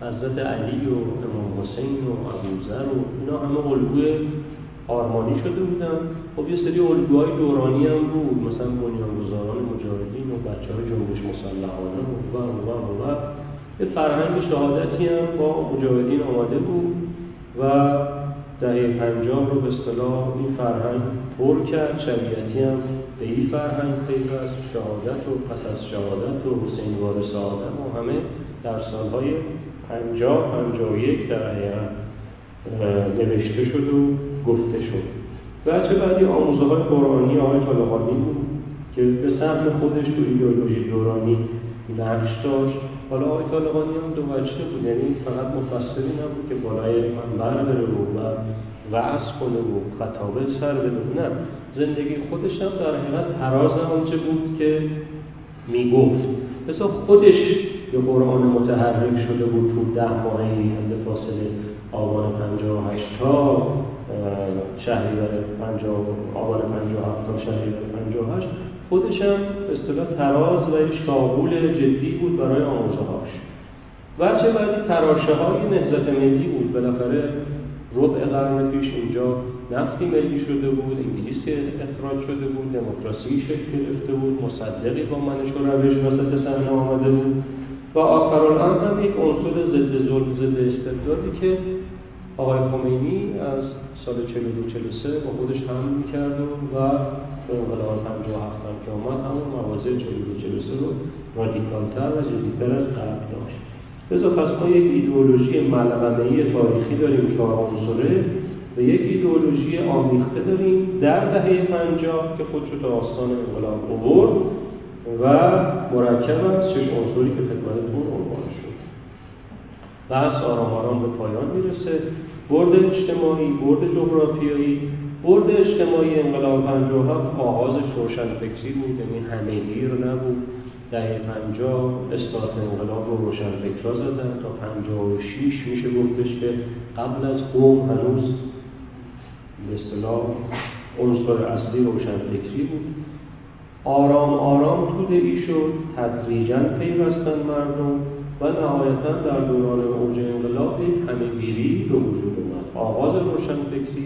حضرت علی و امام حسین و ابوذر و اینا همه الگوی آرمانی شده بودن. خب یه سری الگوهای دورانی هم بود مثلا بنیانگذاران مجاهدین و بچه های جنبش مسلحانه و و و و یه فرهنگ شهادتی هم با مجاهدین آماده بود و دهه پنجاه رو به اصطلاح این فرهنگ پر کرد شریعتی هم به این فرهنگ پیوست شهادت و پس از شهادت و حسین سعادت و همه در سالهای پنجاه پنجاه یک در نوشته شد و گفته شد. بچه بعدی آموزه های قرآنی آقای طالقانی بود که به سهم خودش تو ایدئولوژی دورانی نقش داشت. حالا آقای طالقانی هم دو وجه بود یعنی فقط مفسری نبود که بالای منبر بره و وعظ کنه و خطابه سر بده. نه زندگی خودش هم در حقیقت حراز آنچه بود که می‌گفت. مثلا خودش به قرآن متحرک شده بود تو ده ماهی به فاصله آبان 58 تا شهریور 50 آبان 57 تا شهریور 58 خودش هم اصطلاح تراز و یک شاغول جدی بود برای آموزه هاش بچه بعدی تراشه های نهزت ملی بود بالاخره ربع قرن پیش اینجا نفتی ملی شده بود انگلیس اخراج شده بود دموکراسی شکل گرفته بود مصدقی با منش و روش وسط صحنه آمده بود. و آخرالان هم یک عنصر ضد ظلم ضد استبدادی که آقای خمینی از سال 42 43 با خودش حمل می‌کرد و به انقلاب 57 هم که آمد همون مواضع 42 43 رو رادیکالتر و جدیدتر از قبل داشت. لذا پس ما یک ایدئولوژی ملغمه‌ای تاریخی داریم چهار عنصره و یک ایدئولوژی آمیخته داریم در دهه 50 که خودش رو تا آستان انقلاب آورد و مرکب از شش عنصری که خدمتتون عنوان شد. بحث آرام آرام به پایان می‌رسه. برد اجتماعی برد جغرافیایی برد اجتماعی انقلاب 57 آغازش روشن فکری بود یعنی همگی رو نبود. دهه 50 استارت انقلاب رو روشن فکرا زدن. تا 56 میشه گفتش که قبل از قوم هنوز به اصطلاح عنصر اصلی روشن فکری بود. آرام آرام توده ای شد تدریجا پیوستن مردم و نهایتا در دوران اوج انقلاب همهگیری به وجود اومد. آغاز روشن فکری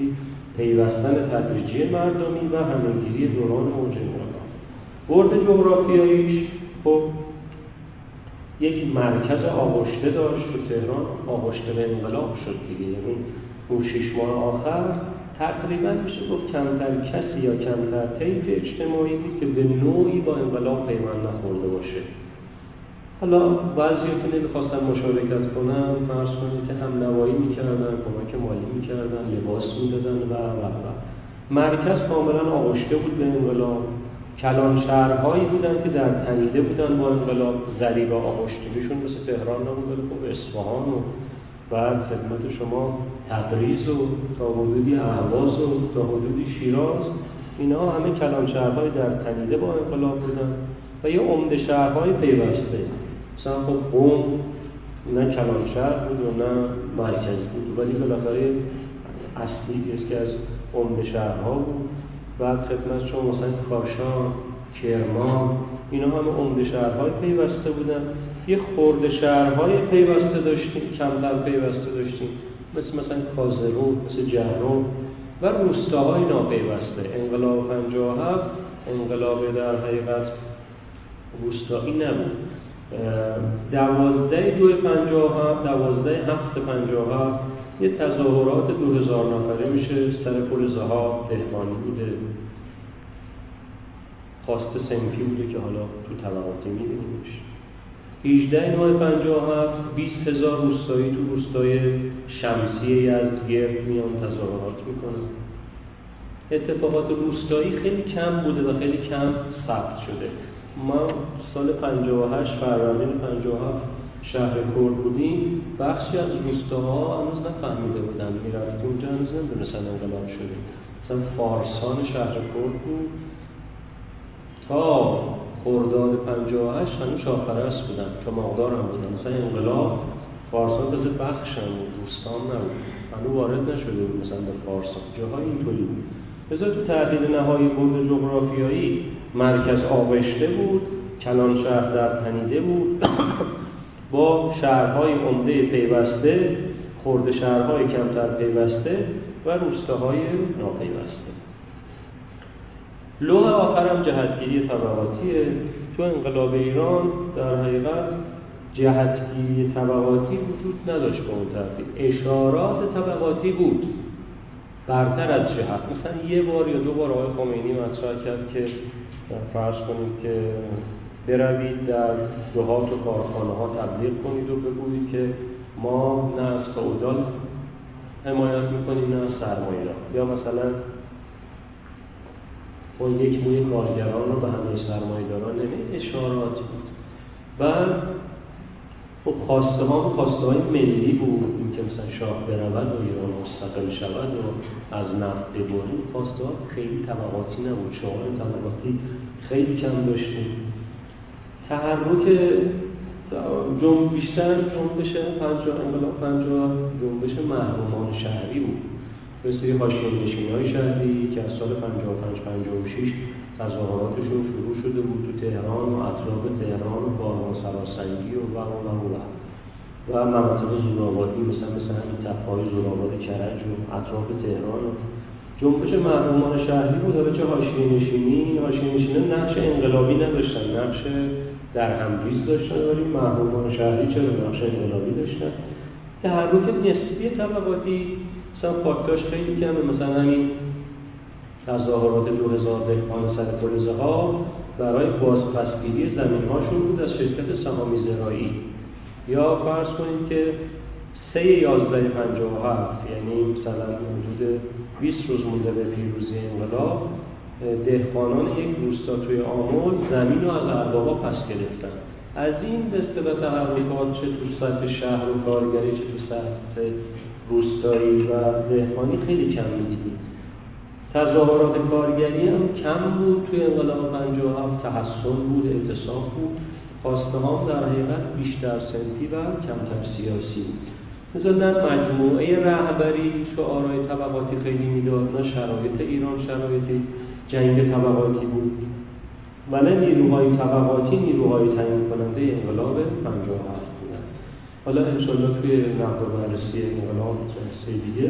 پیوستن تدریجی مردمی و همهگیری دوران اوج انقلاب برد جغرافیاییش خب یک مرکز آغشته داشت تو تهران. آغشته به انقلاب شد دیگه یعنی اون شش ماه آخر. تقریبا میشه گفت کمتر کسی یا کمتر طیف اجتماعی بود که به نوعی با انقلاب پیوند نخورده باشه. حالا بعضی که نمی‌خواستن مشارکت کنن فرض کنید که هم نوایی می‌کردن کمک مالی می‌کردن لباس می‌دادن و و و. مرکز کاملا آغشته بود به انقلاب. کلان شهرهایی بودن که در تنیده بودن با انقلاب ذریب آغشتگیشون مثل تهران نبود ولی خب اصفهان و بعد خدمت شما تبریز و تا حدودی اهواز و تا حدودی شیراز اینا همه کلان شهرهای در تنیده با انقلاب بودن و یه عمده شهرهای پیوسته. مثلا خب قوم نه کلان شهر بود و نه مرکز بود. ولی بالاخره اصلی که از عمده شهرها بود. بعد خدمت شما مثلا کاشان کرمان اینا همه عمده شهرهای پیوسته بودن. یه خورده شهرهای پیوسته داشتیم کمتر پیوسته داشتیم. مثل مثلا کازرو مثل جهرم و روستاهای ناپیوسته. انقلاب 57 انقلاب در حقیقت روستایی نبود. دوازده دو پنجاه هم دوازده هفت پنجاه هم یه تظاهرات دو هزار نفره میشه سر پل زها تهرانی بوده. خواست سنفی بوده که حالا تو طبقاتی میبینیمش. 18 نوع 57 20 هزار روستایی تو روستای شمسیه از گرد میان تظاهرات می‌کنن. اتفاقات روستایی خیلی کم بوده و خیلی کم ثبت شده. ما سال 58 فروردین 57 شهر کرد بودیم. بخشی از روستاها هنوز نفهمیده بودن. می‌رفتی اونجا هنوز نمی‌دونستن انقلاب شده. مثلا فارسان شهر کرد بود. تا خرداد 58 هنوز شاهپرست بودن. که مقدار هم بودن. مثلا انقلاب فارسان تازه بخش هم بود. روستان نبود. هنوز وارد نشده بود مثلا به فارسان جاهای اینطوری بود. بذار تو تحلیل نهایی بود جغرافیایی مرکز آغشته بود کلان شهر در تنیده بود. با شهرهای عمده پیوسته خورد شهرهای کمتر پیوسته و روستاهای ناپیوسته. لوح آخرم جهتگیری طبقاتیه تو انقلاب ایران در حقیقت جهتگیری طبقاتی وجود نداشت به اون ترتیب. اشارات طبقاتی بود. برتر از جهت. مثلا یه بار یا دو بار آقای خمینی مطرح کرد که فرض کنید که بروید در دهات و کارخانه ها تبلیغ کنید و بگویید که ما نه از فعودال حمایت می‌کنیم نه از سرمایه یا مثلا اون یک موی کارگران رو به همه سرمایه داران نمی اشارات بود. و خب خواسته ها خواسته های ملی بود. اینکه مثلا شاه برود و ایران مستقل شود و از نفت ببریم خواسته ها خیلی طبقاتی نبود. شعار طبقاتی خیلی کم داشتیم. تحرک جنب بیشتر جنبش پنجاه انقلاب پنجاه جنبش محرومان شهری بود. مثل حاشیه نشین های شهری که از سال 55 56 تظاهراتشون شروع شده بود تو تهران و اطراف تهران و بارمان سراسنگی و و و و. و مناطق زورآبادی مثلا مثلا این تپهای زورآباد کرج و اطراف تهران و جنبش محرومان شهری بود. حالا چه حاشیه نشینی؟ حاشیه نشینی نقش انقلابی نداشتن نقش در همریز داشتن ولی محرومان شهری چرا نقش انقلابی داشتن؟ تحرک نسبی طبقاتی مثلا فاکتاش خیلی کمه. مثلا همین تظاهرات 2000 دهقان سر فلزه ها برای بازپسگیری زمین هاشون بود از شرکت سهامی زرایی یا فرض کنید که سه یازده پنجاه هفت یعنی مثلا حدود 20 روز مونده به پیروزی انقلاب دهقانان یک روستا توی آمل زمین رو از اربابا پس گرفتن. از این و تحرکات چه تو سطح شهر و کارگری چه تو سطح روستایی و دهقانی خیلی کم می‌دیدیم تظاهرات کارگری هم کم بود. توی انقلاب 57 تحسن بود اعتصاب بود. خواسته در حقیقت بیشتر سنفی و کمتر سیاسی مثلا در مجموعه رهبری شعارهای طبقاتی خیلی می‌داد نه شرایط ایران شرایط جنگ طبقاتی بود. ولی نیروهای طبقاتی نیروهای تعیین کننده انقلاب 57 حالا انشالله توی نقد و بررسی انقلاب جلسه دیگه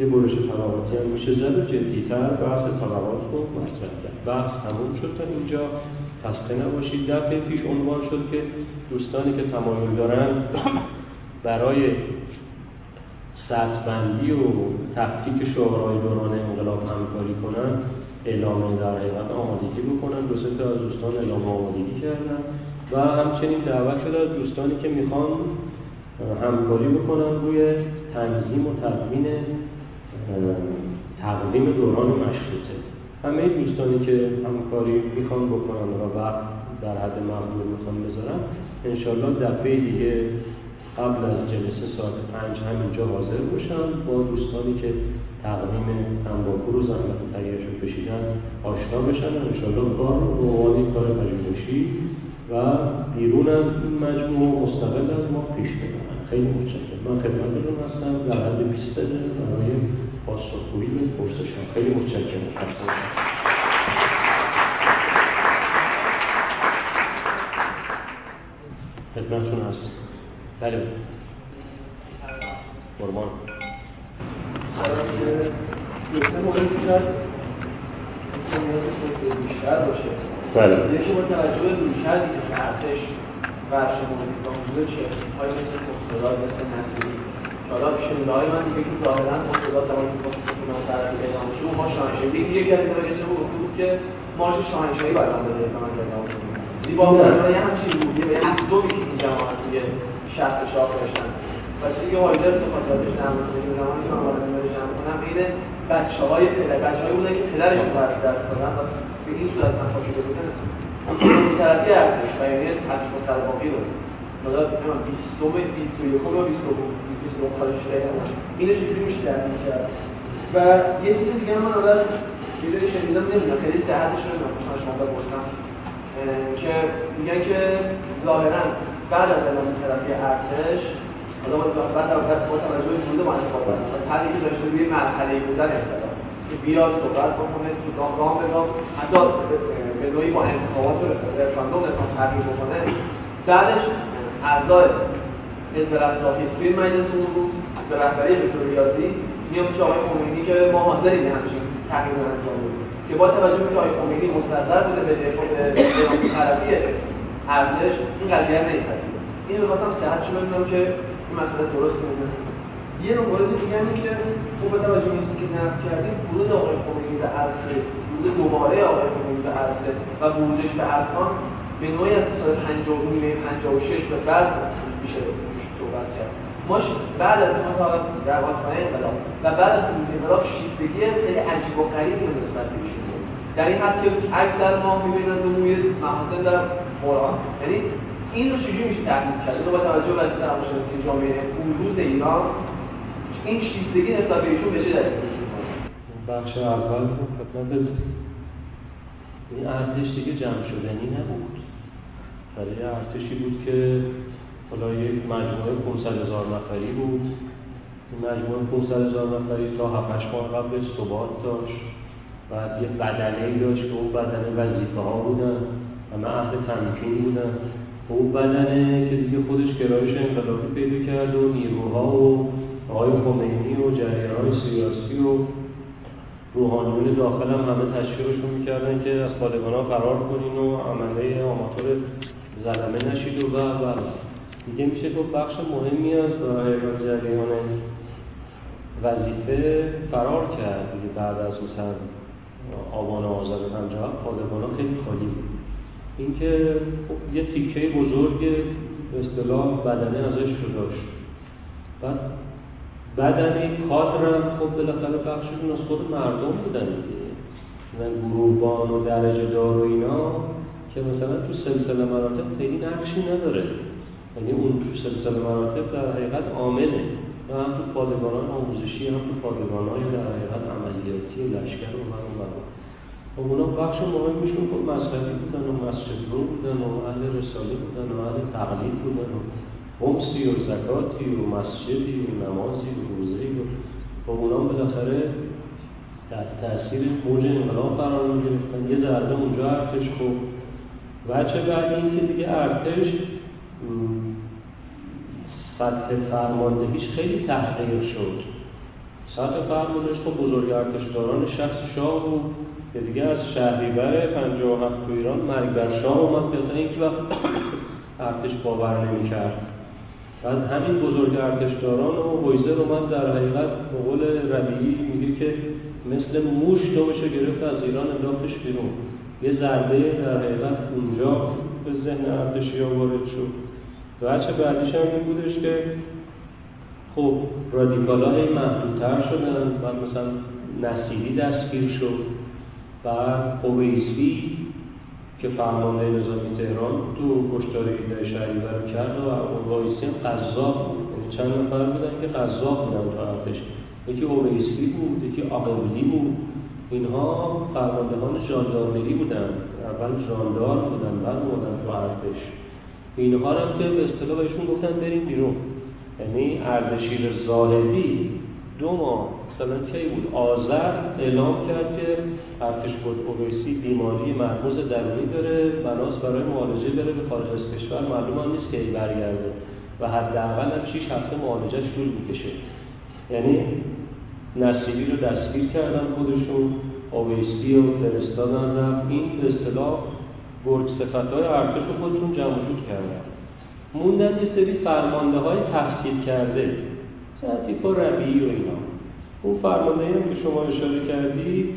یه برش طبقاتی هم میشه زد و جدیتر بحث طبقات رو مطرح کرد. بحث تموم شد تا اینجا. خسته نباشید. دفعه پیش عنوان شد که دوستانی که تمایل دارن برای بندی و تفکیک شعارهای دوران انقلاب همکاری کنن اعلام در حقیقت آمادگی بکنن دو سه از دوستان اعلام آمادگی کردن و همچنین دعوت شده از دوستانی که می‌خوان همکاری بکنن روی تنظیم و تدوین تقویم دوران مشروطه. همه دوستانی که همکاری می‌خوان بکنن و وقت در حد مقدور می‌خوان بذارن انشالله دفعه دیگه قبل از جلسه ساعت پنج همینجا حاضر باشن. با دوستانی که تقویم تنباکو رو زحمت تهیهشون کشیدن آشنا بشن. انشالله کار رو کار پژوهشی و بیرون از این مجموع مستقل از ما پیش ببرن. خیلی متشکرم. من خدمتتون هستم. در حد 20 دقیقه پاسخگویی به پرسش خیلی متشکرم. خدمتتون هستم بله. قربان. بیشتر باشه بله. یکی با توجه رویکردی که ارتش برشمرده و حضور مثل مختلات مثل نصیری حالا پیش نگاه من دیگه که ظاهرا مختلات زمانی که مختلات طرفی اعلام شد ما شاهنشاهی یکی از اینا بود؟ بود که مارش شاهنشاهی برام بده من اعلام شد زیبا بودن یه همچین بود. یه دومی که این جماعت توی شهر شاه داشتن و چیزی که هایدر تو خاطراتش در زمانی که من وارد جمع کنم. بین بچه های پدر بچه های بودن که پدرشون برش دست دادن به این صورت من پاشده بودن طرفی ارتش و یعنی و سرباقی رو حالا نمی‌دونم 20 21 یا 22 خارج شده اینو چجوری میشه تحلیل کرد و یه چیز دیگه من یه جایی شنیدم نمی‌دونم خیلی صحتش رو نمی‌دونم شما بپرسم. که میگن که ظاهرا بعد از اعلام طرفی ارتش حالا بعد با توجه به ورود مؤسسات و طرحی که داشته روی مرحله بودن انقلاب که بیاد صحبت بکنه تو گام گام به گام حتی به نوعی با انتخابات و رفراندوم اصلا تغییر بکنه. بعدش اعضای حزب رفتاقی توی مجلس عمومی به رهبری دکتر ریاضی. میام پیش آقای خمینی که ما حاضریم همچین تغییر انجام بدیم. که با توجه به آقای خمینی مستظر بوده به طرفی ارزش این قضیه نمیپذیره اینو می‌خواستم صحتشو که این مسئله درست می‌دونه. یه نوع مورد دیگه همین که خوب به توجه به که نقد کردیم ورود آقای خمینی به عرصه ورود دوباره آقای خمینی به عرصه و ورودش به ارکان به نوعی از سال 50 نیمه 56 به بعد میشه صحبت کرد. ما بعد از اون در واقع انقلاب و بعد از اون انقلاب شیفتگی خیلی عجیب و غریبی رو نسبت به ایشون در این حد که اکثر ما می‌بینند موی محاسن در قرآن. یعنی این رو چجوری میشه تحلیل کرد؟ با توجه به وضعیت روانشناسی جامعه اون روز ایران این شیفتگی نسبت به ایشون به چه دلیل بخش اول خدمت این ارتش دیگه جمع شدنی نبود. برای ارتشی بود که حالا یک مجموعه 500 هزار نفری بود. این مجموعه 500 هزار نفری تا 7 ماه قبل ثبات داشت. بعد یه بدنه ای داشت که اون بدنه وظیفه ها بودن. همه اهل تمکین بودن. و اون بدنه که دیگه خودش گرایش انقلابی پیدا کرد و نیروها و آقای خمینی و جریان های سیاسی و روحانیون داخل هم همه تشویقشون می‌کردن که از طالبان ها فرار کنین و عمله آماتور زلمه نشید و و و. دیگه میشه تو بخش مهمی از جریان وظیفه فرار کرد. دیگه بعد از مثلا آبان آزاد پنجاه طالبان ها خیلی خالی اینکه خب یه تیکه بزرگ به اصطلاح بدنه ازش رو داشت. بعد بدنه کادرم خب بالاخره بخششون از خود مردم بودن دیگه. من گروهبان و درجه دار و اینا. که مثلا تو سلسله مراتب خیلی نقشی نداره. یعنی اون تو سلسله مراتب در حقیقت عامله. و هم تو پادگانان آموزشی هم تو پادگانان در حقیقت عملیاتی لشکر و من و و اونا بخش مهمیشون خب مذهبی بودن و مسجد رو بودن و اهل رساله بودن و اهل تقلید بودن و خمسی و زکاتی و مسجدی و نمازی و روزه و و اونا بالاخره در تاثیر موج انقلاب قرار گرفتن. یه ذره اونجا ارتش خوب بچه بعد این که دیگه ارتش سطح فرماندهیش خیلی تحقیر شد. سطح فرماندهیش خب بزرگ ارتشداران شخص شاه بود که دیگه از شهریور 57 تو ایران مرگ بر شاه اومد که یک وقت ارتش باور نمی‌کرد. بعد همین بزرگ ارتشداران و ویزر اومد در حقیقت به قول ربیعی میگه که مثل موش دوشو گرفت از ایران انداختش بیرون. یه ضربه در حقیقت اونجا به ذهن ارتشی وارد شد بچه بعدیش هم این بودش که خب رادیکال های محدودتر شدن بعد مثلا نصیری دستگیر شد. بعد اویسی که فرمانده نظامی تهران تو کشتاری ایده شهریور کرد و اویسی هم قذاب بود. یعنی چند نفر بودن که قذاب بودن تو ارتش. یکی اویسی بود یکی آقبلی بود. اینها فرماندهان ژاندارمری بودن اول ژاندار بودن بعد اومدن تو ارتش. اینها هم که به اصطلاح بهشون گفتن بریم بیرون. یعنی اردشیر زاهدی دو ماه مثلا کی بود. آذر اعلام کرد که ارتش بود اویسی بیماری مرموز درونی داره. بناس برای معالجه بره به خارج از کشور. معلوم هم نیست که ای برگرده. و حداقل هم 6 هفته معالجهش طول می‌کشه. یعنی نصیری رو دستگیر کردن خودشون اویسی و فرستادن رفت. این به اصطلاح گرگ صفت های ارتش رو خودشون جمع جور کردن. موندن یه سری فرمانده های تحصیل کرده. مثلا ربیعی و اینا. اون فرمانده هم که شما اشاره کردی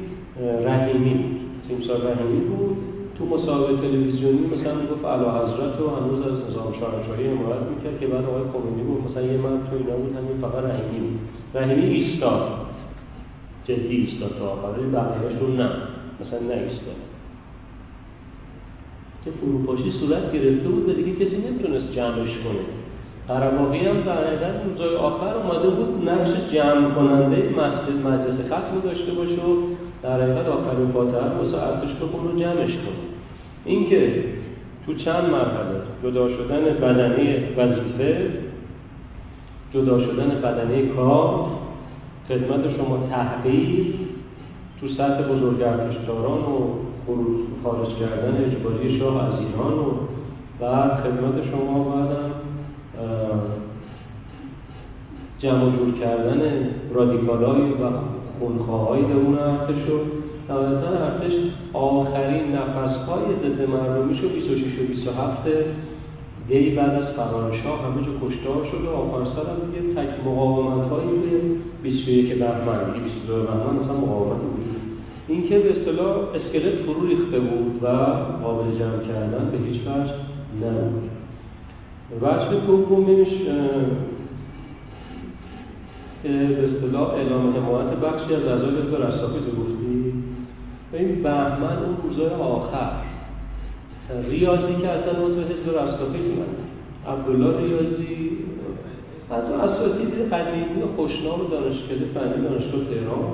رحیمی تیمسار رحیمی بود. تو مسابقه تلویزیونی مثلا می‌گفت علا حضرت و هنوز از نظام شاهنشاهی امارت می‌کرد که بعد آقای خمینی بود. مثلا یه من تو اینا بود همین فقط رحیمی بود. رحیمی ایستاد. جدی ایستاد تا آخر. بقیهشون نه. مثلا نه ایستاد. که فروپاشی صورت گرفته بود و دیگه کسی نمی‌تونست جمعش کنه. قرباقی هم در حقیقت روزای آخر اومده بود نقش جمع کننده مسجد مجلس ختم داشته باشه و در حقیقت آخرین فاتحه رو ارتش بخون رو جمعش کنه. اینکه تو چند مرحله؟ جدا شدن بدنی وظیفه جدا شدن بدنه کار خدمت شما تحقیق تو سطح بزرگ ارتشداران و خارج کردن اجباری شاه از ایران و بعد خدمت شما بعدم جمع جور کردن رادیکالای و خونخواهای درون ارتش و نهایتا ارتش آخرین نفسهای ضد مردمیش و 26 و 27 دی بعد از فرار شاه همه جا کشتار شده و آخر هم دیگه تک مقاومت هایی به 21 بهمن 22 بهمن مثلا مقاومت وجود این که به اصطلاح اسکلت فرو ریخته بود و قابل جمع کردن به هیچ وجه نبود. وجه دومیش به اصطلاح اعلام حمایت بخشی از اعضای حزب رستاخیز گفتی این بهمن اون روزای آخر ریاضی که اصلا عضو حزب رستاخیز من عبدالله ریاضی از اساتید قدیمی خوشنام دانشکده فنی دانشگاه تهران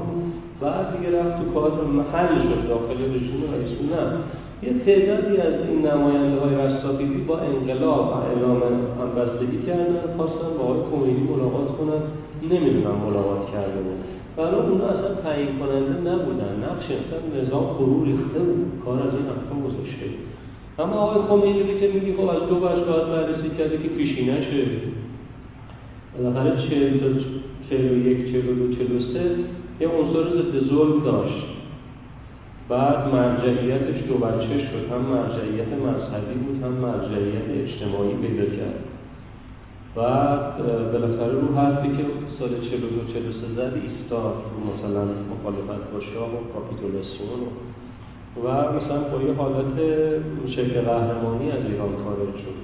بعد دیگه رفت تو کادر محل شد داخل رژیم رئیس. نه. یه تعدادی از این نماینده های رستاخیزی با انقلاب و اعلام همبستگی کردن خواستن با آقای کمینی ملاقات کنن. نمی‌دونم ملاقات کرده بود. برای اونا اصلا تعیین کننده نبودن. نقش اصلا نظام فرو ریخته بود. کار از این حرفا گذاشته اما آقای خمینی که میگی خب از دو بخش باید بررسی کرده که پیشینشه بالاخره چهل تا چهل یک چهل دو چهل سه یه عنصر ضد ظلم داشت. بعد مرجعیتش دو بچه شد. هم مرجعیت مذهبی بود هم مرجعیت اجتماعی پیدا کرد. بعد بالاخره رو حرفی که سال 42 43 زد ایستاد. مثلا مخالفت با شاه و کاپیتولاسیون و مثلا با یه حالت شکل قهرمانی از ایران خارج شد.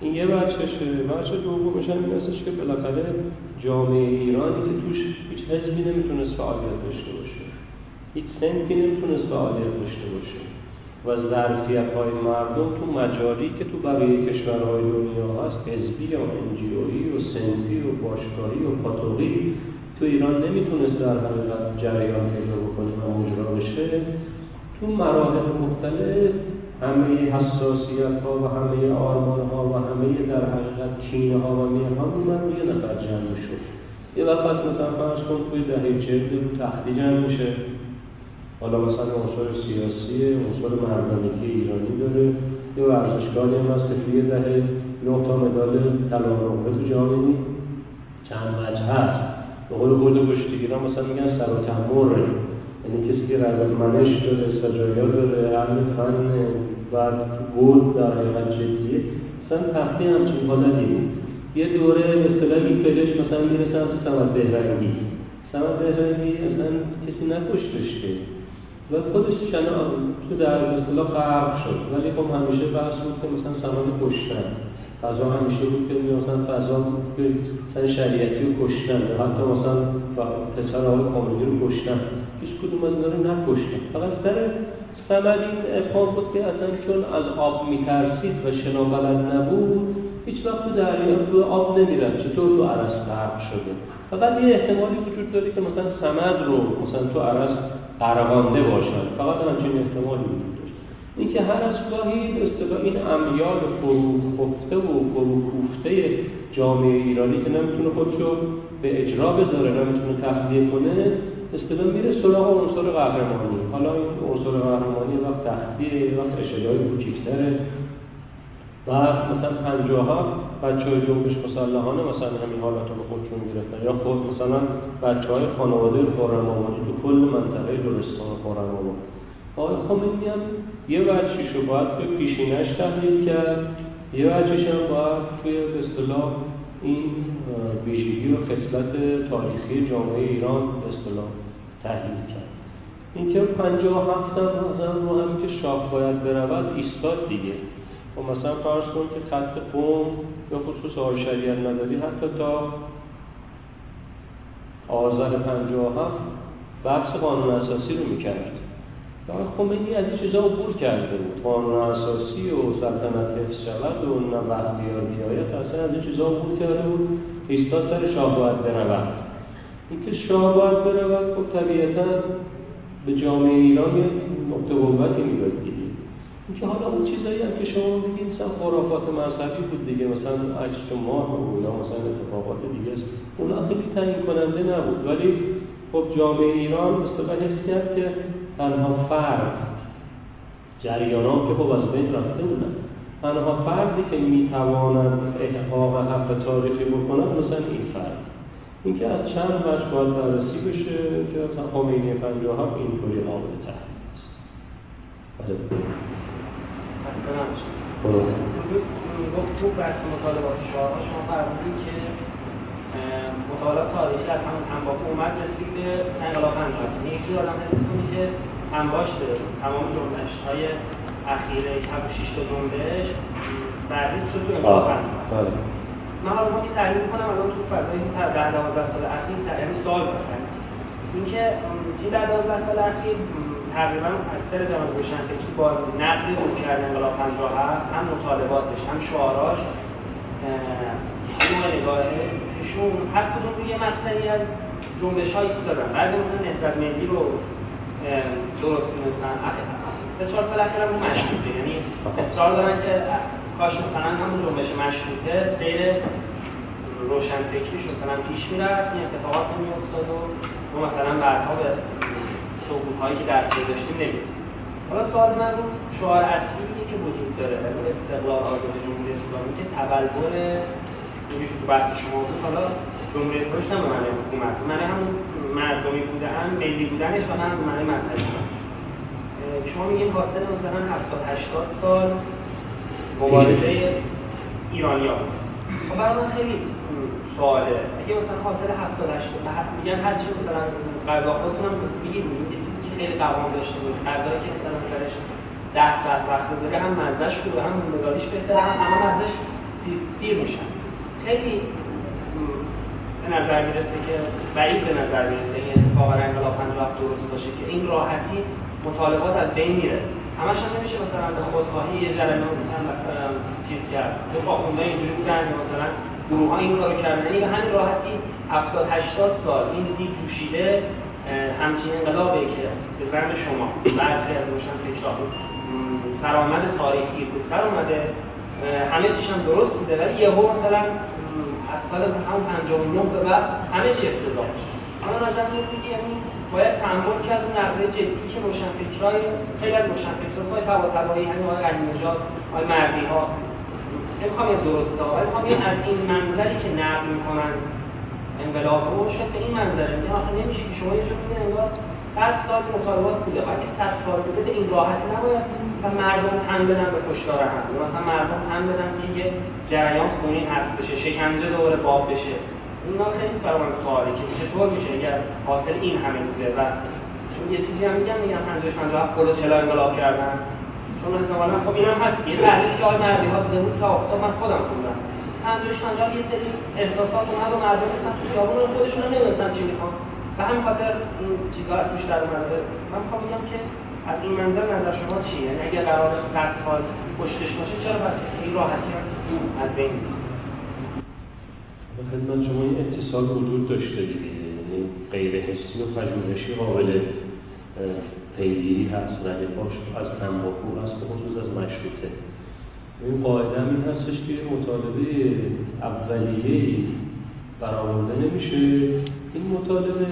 این یه بچهشه بچه دومش هم این که بالاخره جامعه ایرانی که توش هیچ حزبی نمی‌تونست فعالیت داشته باشه. هیچ سنفی نمی‌تونست فعالیت داشته باشه. و ظرفیت های مردم تو مجاری که تو بقیه کشورهای دنیا هست حزبی و انجیویی و سنفی و باشگاهی و پاتوقی تو ایران نمی‌تونست در حقیقت جریان پیدا بکنه و مجرا بشه. تو مراحل مختلف همه حساسیت ها و همه آرمان ها و همه در حقیقت کینه ها و میه ها من یه نفر جمع شد یه وقت مثلا فرض کن توی دهه چهل تختی جمع میشه. حالا مثلا عنصر سیاسی عنصر مردانگی ایرانی داره. یه ورزشگاهی هم هست که توی دهه نه تا مدال طلا نقره تو جامعه چند وجه هست به قول خود کشتیگیران مثلا میگن سر و تمره یعنی کسی که روز منش داره سجایا داره علم فن و بود در حقیقت جدیه. مثلا تختی همچین حالتی یه دوره به اصطلاح پلش مثلا می‌رسن سمت بهرنگی. سمت بهرنگی اصلا کسی نکشتش که. و خودش شنا تو در اصطلاح غرق شد. ولی خب همیشه بحث بود که مثلا سمت کشتن. فضا همیشه بود که مثلا فضا مثلا شریعتی رو کشتن حتی مثلا پسر آقای کاملی رو کشتن. هیچ کدوم از اینا رو نکشتن. فقط سر سمد این افهام بود که اصلا چون از آب میترسید و شنا بلد نبود هیچ وقت تو دریا تو آب نمیرد چطور تو عرص غرق شده؟ فقط یه احتمالی وجود داره که مثلا سمد رو مثلا تو عرص غرقانده باشن. فقط همچین احتمالی وجود داشت. اینکه هر از گاهی به این امیال فرو خفته و فرو کوفته جامعه ایرانی که نمی‌تونه خودشو به اجرا بذاره نمی‌تونه تخلیه کنه اصطلاح میره سراغ عنصر قهرمانی. حالا این عنصر قهرمانی وقت تختیه وقت اشیای کوچیکتره. بعد مثلا پنجاه بچه های جنبش مسلحانه مثلا همین حالت رو خودشون گرفتن یا خود مثلا بچه های خانواده خورم تو کل منطقه لرستان خورم آمانی آقای خمینی هم یه وجهش رو باید به پیشینش تحلیل کرد. یه وجهش هم باید توی به اصطلاح این ویژگی و خصلت تاریخی جامعه ایران به اصطلاح تحلیل کرد. اینکه پنجاه هفت هم مثلا رو هم که شاه باید برود ایستاد دیگه. و خب مثلا فرض کن که خط قوم یا خصوص آقای شریعت نداری حتی تا آذر 57 بحث قانون اساسی رو می‌کرد. فقط خمینی از این چیزا عبور کرده بود. قانون اساسی و سلطنت حفظ شود و نه بختیار بیاید اصلا از این چیزا عبور کرده بود. ایستاد سر شاه باید برود. اینکه شاه باید برود خب طبیعتا به جامعه ایران یه نقطه قوتی می‌داد اینکه حالا اون چیزایی هم که شما میگید مثلا خرافات مذهبی بود دیگه مثلا عجز ماه و یا مثلا اتفاقات دیگه است. اونا خیلی تعیین کننده نبود. ولی خب جامعه ایران مثلا حس کرد که تنها فرد جریانات که خب از بین رفته بودن تنها فردی که می‌توانند احقاق حق تاریخی بکنند مثلا این فرد. اینکه از چند وجه باید بررسی بشه که مثلا خمینی 57 اینطوری قابل تحلیل است گفت تو بحث مطالبات شعارها شما فرمودید که مطالعات تاریخی از همون انباکو اومد رسید به انقلاب 50 یعنی یکی آدم حس کنید که انباشت تمام جنبش های اخیر 76 تا جنبش بررسی شد تو انقلاب 50 من حالا که تعریف کنم الان تو فضای این در 12 سال اخیر یعنی سال بکنم اینکه این در 12 سال اخیر؟ تقریبا اکثر جامعه روشنفکری با نقد او کرد انقلاب 57 هم مطالباتش هم شعاراش نوع نگاهشون هر کدوم روی مقطعی از جنبش های ایستادن بعد مثلا نهضت ملی رو درست می‌دونستن سه چهار سال اخیر هم مشروطه. یعنی اصرار دارن که کاش مثلا همون جنبش مشروطه سیر روشنفکریش مثلا پیش می‌رفت این اتفاقات نمیافتاد و ما مثلا بعدها به سقوط هایی که در پی داشتیم نمی‌رسیم حالا سوال من رو شعار اصلی که وجود داره یعنی استقلال آزادی جمهوری اسلامی که تبلور اینجوری تو بحث شما بود حالا جمهوری اسلامی نه معنی حکومت معنی همون مردمی بودن ملی بودنش و به معنی مذهبی شما میگین حاصل مثلا 70 80 سال مبارزه ایرانی ها خب من خیلی سواله. اگه مثلا حاصل 70 80 میگن هر چی مثلا غذا خودتون هم بگید که خیلی قوام داشته بود. غذایی که مثلا سرش 10 ساعت وقت بذاره هم مزهش خوبه هم مداریش بهتره هم همه مزهش سیر میشن. خیلی به نظر می‌رسه که بعید به نظر می‌رسه این اتفاق انقلاب 57 درست باشه که این راحتی مطالبات از بین میره. همش هم نمیشه مثلا به خودخواهی یه جریان مثلا چیز کرد. دو خواهونده اینجوری بودن مثلا گروه ها این کارو کردن. به همین راحتی 70 80 سال این دید جوشیده همچین انقلابه که به زن شما برخی از روشن فکرها سرآمد تاریخی بود. سر اومده همه چیش هم درست بوده ولی یهو مثلا از سال همون 59 به بعد همه چی افتضاح شد. اما نظر میاد یعنی باید تحمل کرد اون نقده جدی که روشنفکرای خیلی از روشنفکرها پای طباطبایی همین آقای علی نژاد آقای مردی ها نمی‌خوام یه درست ولی می‌خوام از این منظری که نقد می‌کنن انقلاب رو شاید به این منظره. میگن آخه نمیشه که شما یه جور میگن انگار صد سال مطالبات بوده. اگه صد سال بوده به این راحتی نباید و مردم تن بدن به کشتار هم. مثلا مردم تن بدن که یه جریان خونی حذف بشه شکنجه دوره باب بشه. اینا خیلی برای من سواله که چطور میشه؟ اگر حاصل این همه بوده و چون یه چیزی هم میگن میگن 50 57 کل چلا انقلاب کردن؟ چون احتمالاً خب اینم هست یه تحلیلی که آقای مردی ها دیده بود تا افتاد من خودم خوندم. 50 50 یه سری احساسات اومد و مردم مثلا تو خیابون خودشون هم نمی‌دونستن چی می‌خوان. و همین خاطر این چیزا از توش در اومده. من می‌خوام بگم که از این منظر نظر شما چیه؟ یعنی اگر قرار 100 سال پشتش باشه چرا بس این راحتی از بین خدمت شما این اتصال وجود داشته یعنی غیر حسی و پژوهشی قابل پیگیری هست ردفاش از تنباکو هست به خصوص از مشروطه. این قاعده این هستش که مطالبه اولیه برآورده نمیشه. این مطالبه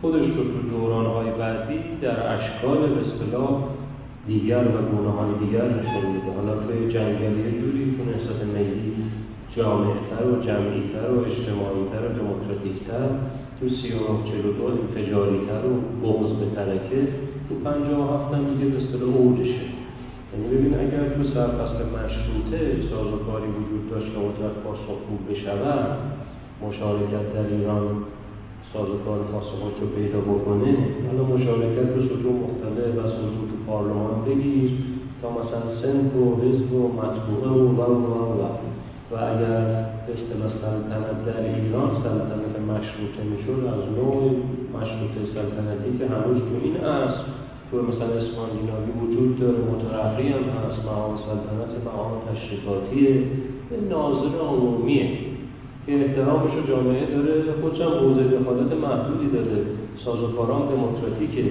خودش رو تو دورانهای بعدی در اشکال به دیگر و گونه های دیگر نشون میده. حالا توی جنگلی جوری تو نسبت ملی جامعتر و جمعیتر و اجتماعیتر و دموکراتیکتر تو سی و چلو دو انفجاریتر و بغض به ترکه تو پنجاه هفتم دیگه به اصطلاح اوجشه. یعنی ببین اگر تو سرفصل مشروطه سازوکاری وجود داشت که قدرت پاسخگو بشود مشارکت در ایران سازوکار پاسخگو رو پیدا بکنه حالا مشارکت به سطوح مختلف و سطوح تو پارلمان بگیر تا مثلا سنف و حزب و مطبوعه و و و و و. اگر اصطلاح سلطنت در ایران سلطنت مشروطه می‌شد از نوع مشروطه سلطنتی که هنوز تو این اصل تو مثلا اسکاندیناوی وجود داره مترقی هم هست مقام سلطنت مقام تشریفاتیه ناظر عمومیه که احترامش رو جامعه داره خودش هم حوزه دخالت محدودی داره. سازوکاران دموکراتیکه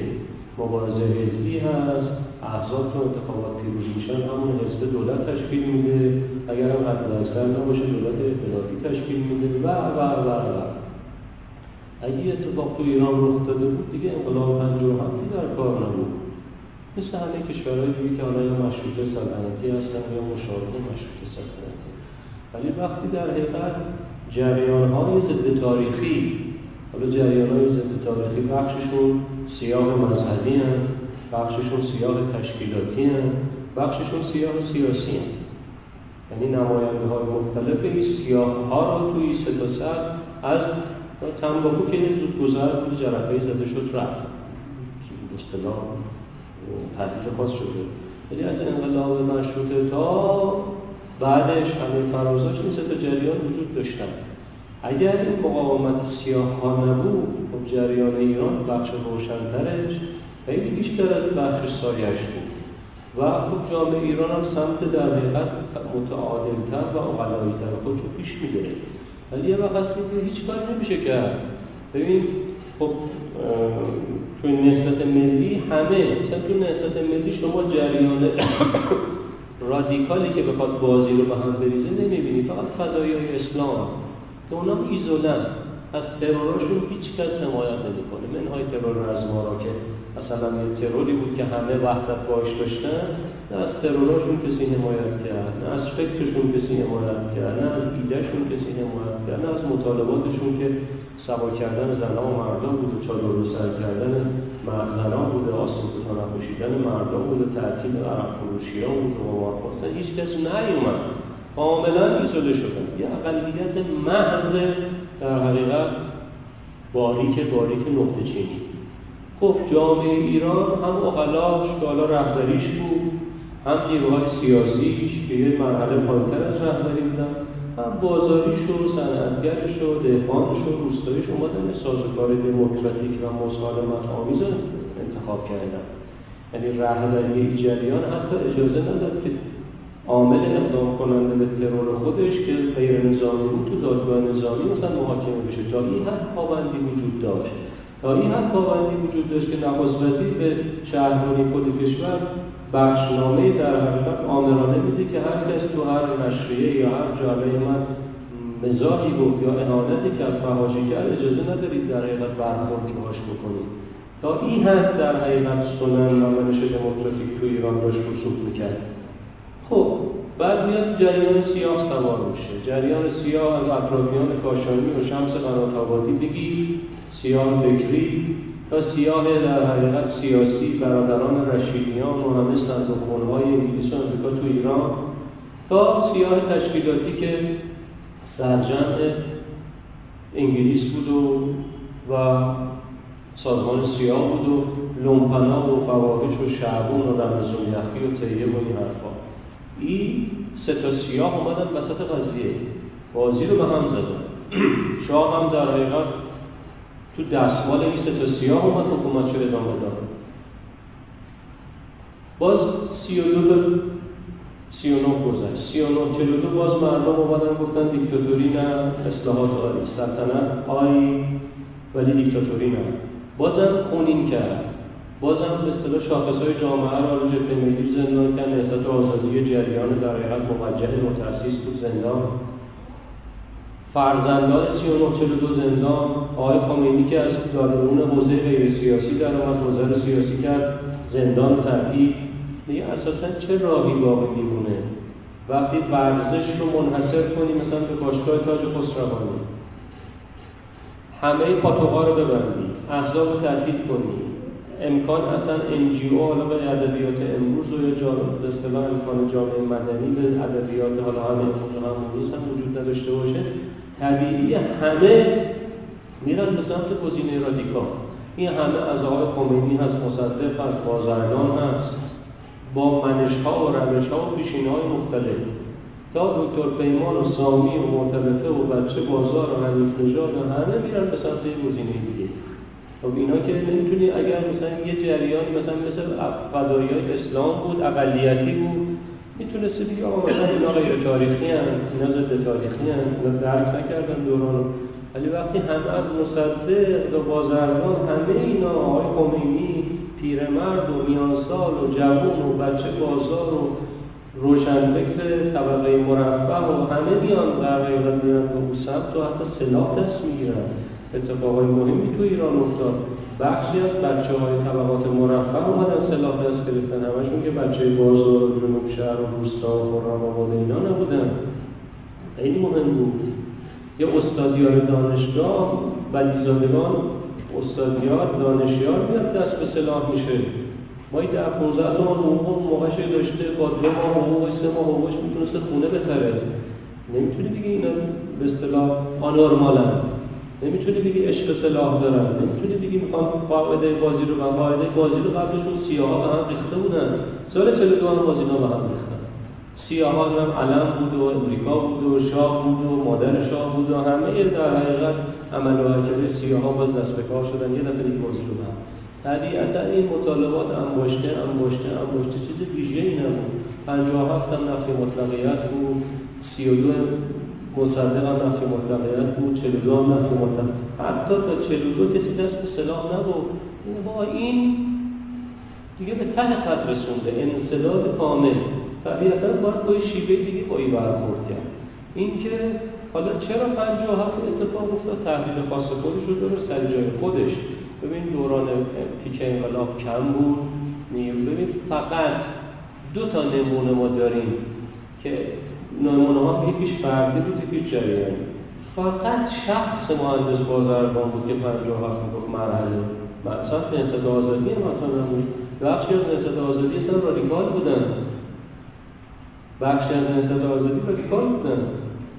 مبارزه حزبی هست احزاب تو انتخابات پیروز میشن همون حزب دولت تشکیل میده. اگر هم حد نباشه دولت ائتلافی تشکیل میده. و و و و. اگه اتفاق تو ایران رخ داده بود دیگه انقلاب هم در کار نبود. مثل همه کشورهای دیگه که حالا یا مشروط سلطنتی هستن یا مشابه مشروط سلطنتی. ولی وقتی در حقیقت جریان های ضد تاریخی حالا جریان های ضد تاریخی بخششون سیاه مذهبی هم بخششون سیاه تشکیلاتی هم بخششون سیاه سیاسی هم یعنی نماینده های مختلف این سیاه ها رو توی سه از تنباکو که زود گذر بود جرقه زده شد رفت. اصطلاح تحلیل خاص شده. ولی از انقلاب مشروطه تا بعدش همه فرازاش این تا جریان وجود داشتن. اگر این مقاومت سیاه ها نبود خب جریان ایران بخش روشنترش خیلی بیشتر از بخش سایش بود. و خب جامعه ایران هم سمت در حقیقت متعادلتر و اقلاییتر خود رو پیش میده ولی یه وقت هیچ کاری نمیشه کرد. ببین خب تو نسبت ملی همه مثلا تو نسبت ملی شما جریان رادیکالی که بخواد بازی رو به هم بریزه نمی‌بینی. فقط فدایی های اسلام. که اونا ایزولن. از تروراشون هیچ کس حمایت نمی‌کنه. منهای ترور رزمارا که مثلا یه تروری بود که همه وحدت باش داشتن نه از تروراشون کسی حمایت کرد نه از فکرشون کسی حمایت کرد نه از ایدهشون کسی حمایت کرد نه از مطالباتشون که سوا کردن زنها و مردان بود و چادر سر کردن بوده آسان تا نپوشیدن مردان بوده تعطیل عرب فروشی ها بود و خواستن هیچ کس نیومد. کاملا ایزوله شدن یه اقلیت محض در حقیقت باریک باریک نقطه چینی. خب جامعه ایران هم اقلاش که حالا رهبریش بود هم نیروهای سیاسیش که یه مرحله پایینتر از رهبری بودن هم بازاریش و صنعتگرش و دهقانش و روستاییش اومدن سازوکار دموکراتیک و مسالمت آمیز انتخاب کردن. یعنی رهبری این جریان حتی اجازه نداد که عامل اقدام کننده به ترور خودش که غیر نظامی بود تو دادگاه نظامی مثلا محاکمه بشه. تا این حد پابندی وجود داشت. تا این حد پابندی وجود داشت که نخست وزیر به شهربانی خود کشور بخشنامه در حقیقت آمرانه میده که هر کس تو هر نشریه یا هر جامعه من مزاحی گفت یا اهانتی کرد فهاشی کرد اجازه ندارید در حقیقت برخورد باش بکنید. تا این حد در حقیقت سنن منش دموکراتیک تو ایران داشت رسوخ می‌کرد. خب بعد میاد جریان سیاه سوار میشه. جریان سیاه از اطرافیان کاشانی و شمس قنات آبادی بگی سیاه فکری تا سیاه در حقیقت سیاسی برادران رشیدیان و همه صندوق انگلیس و امریکا تو ایران تا سیاه تشکیلاتی که سرجمع انگلیس بود و, و سازمان سیاه بود و لومپنا و فواهش و شعبون و رمزون یخی و تیه و این حرفا. این سه تا سیاه اومدن وسط قضیه. بازی رو به هم زدن. شاه هم در حقیقت تو دستمال این سه تا سیاه اومد حکومت رو ادامه داد باز سی و دو تا سی و گذشت. سی و چلو دو باز مردم اومدن گفتن دیکتاتوری نه اصلاحات آری سلطنت آری ولی دیکتاتوری نه. بازم خونین کرد. بازم به اصطلاح شاخصهای جامعه رو رو جبهه ملی زندان کرد نهضت آزادی جریان در حقیقت موجه متاسیس بود زندان. فرزندان 3942 زندان آقای خامنه‌ای که از دارالعلوم حوزه غیر سیاسی در اومد حوزه سیاسی کرد زندان ترتیب دیگه اساسا چه راهی باقی میمونه؟ وقتی ورزش رو منحصر کنی مثلا به باشگاه تاج خسروانی همه پاتوها رو ببندی احزاب رو کنی. امکان اصلا NGO حالا به ادبیات امروز و یا به امکان جامعه مدنی به ادبیات حالا هم امروز هم وجود نداشته باشه. طبیعی همه میرن به سمت گزینه رادیکال. این همه از آقای خمینی هست مصدق هست بازرگان هست. با منش ها و روش ها و پیشین های مختلف. تا دکتر پیمان و سامی و مرتبطه و بچه بازار و حنیف نژاد و همه میرن به سمت گزینه دیگه. خب اینا که نمی‌تونی اگر مثلا یه جریان مثلا مثل فضایی های اسلام بود اقلیتی بود می‌تونستی بگی آقا مثلا اینا غیر تاریخی هم اینا ضد تاریخی هم اینا درک نکردن دوران. ولی وقتی همه از مصدق و بازرگان همه اینا آقای خمینی پیرمرد و میانسال و جوان و بچه بازار و روشنفکر طبقه مرفه و همه میان در حقیقت میان به سمت و حتی سلاح دست می‌گیرن. اتفاقای مهمی تو ایران افتاد. بخشی از بچه های طبقات مرفه اومدن سلاح دست گرفتن. همشون که بچه بازار و جنوب شهر و روستا و خرم آباد اینا نبودن. خیلی مهم بود. یه استادیار دانشگاه ولیزادگان استادیار دانشیار میاد دست به سلاح میشه. ما این در 15 تومن حقوق موقعش داشته با دو ماه حقوق سه ماه حقوقش می‌تونسته خونه بخره. نمی‌تونی بگی اینا به اصطلاح آنورمالن. نمی‌تونی بگی عشق سلاح دارن نمی‌تونی بگی می‌خوام قاعده بازی رو من قاعده بازی رو قبلشون سیاها به هم ریخته بودن. سال 42 هم بازی به هم ریختن. سیاها هم علم بود و امریکا بود و شاه بود و مادر شاه بود و همه در حقیقت عمل و حرکت سیاها باز دست به کار شدن. یه دفعه این بازی رو هم طبیعتا این مطالبات انباشته انباشته انباشته چیز ویژه ای نبود 57 هم نفی مطلقیت بود. 32 مصدق هم نفی مطلقیت بود 42 هم نفی مطلق حتی تا 42 کسی دست به سلاح نبود با این دیگه به ته خط رسونده. انسداد کامل طبیعتا باید با شیوه دیگه با این برخورد کرد. اینکه حالا چرا 57 اتفاق افتاد؟ تحلیل خاص خودش رو داره سر جای خودش. ببین دوران پیک انقلاب کم بود. ببین فقط دو تا نمونه ما داریم که نمونه ها یکیش فردی بود یکیش جریانی فقط شخص مهندس بازرگان بود که 57 می‌گفت مرحله. مثلا نهضت آزادی مثلا نبود بخشی از نهضت آزادی اصلا رادیکال بودن. بخشی از نهضت آزادی رادیکال بودن.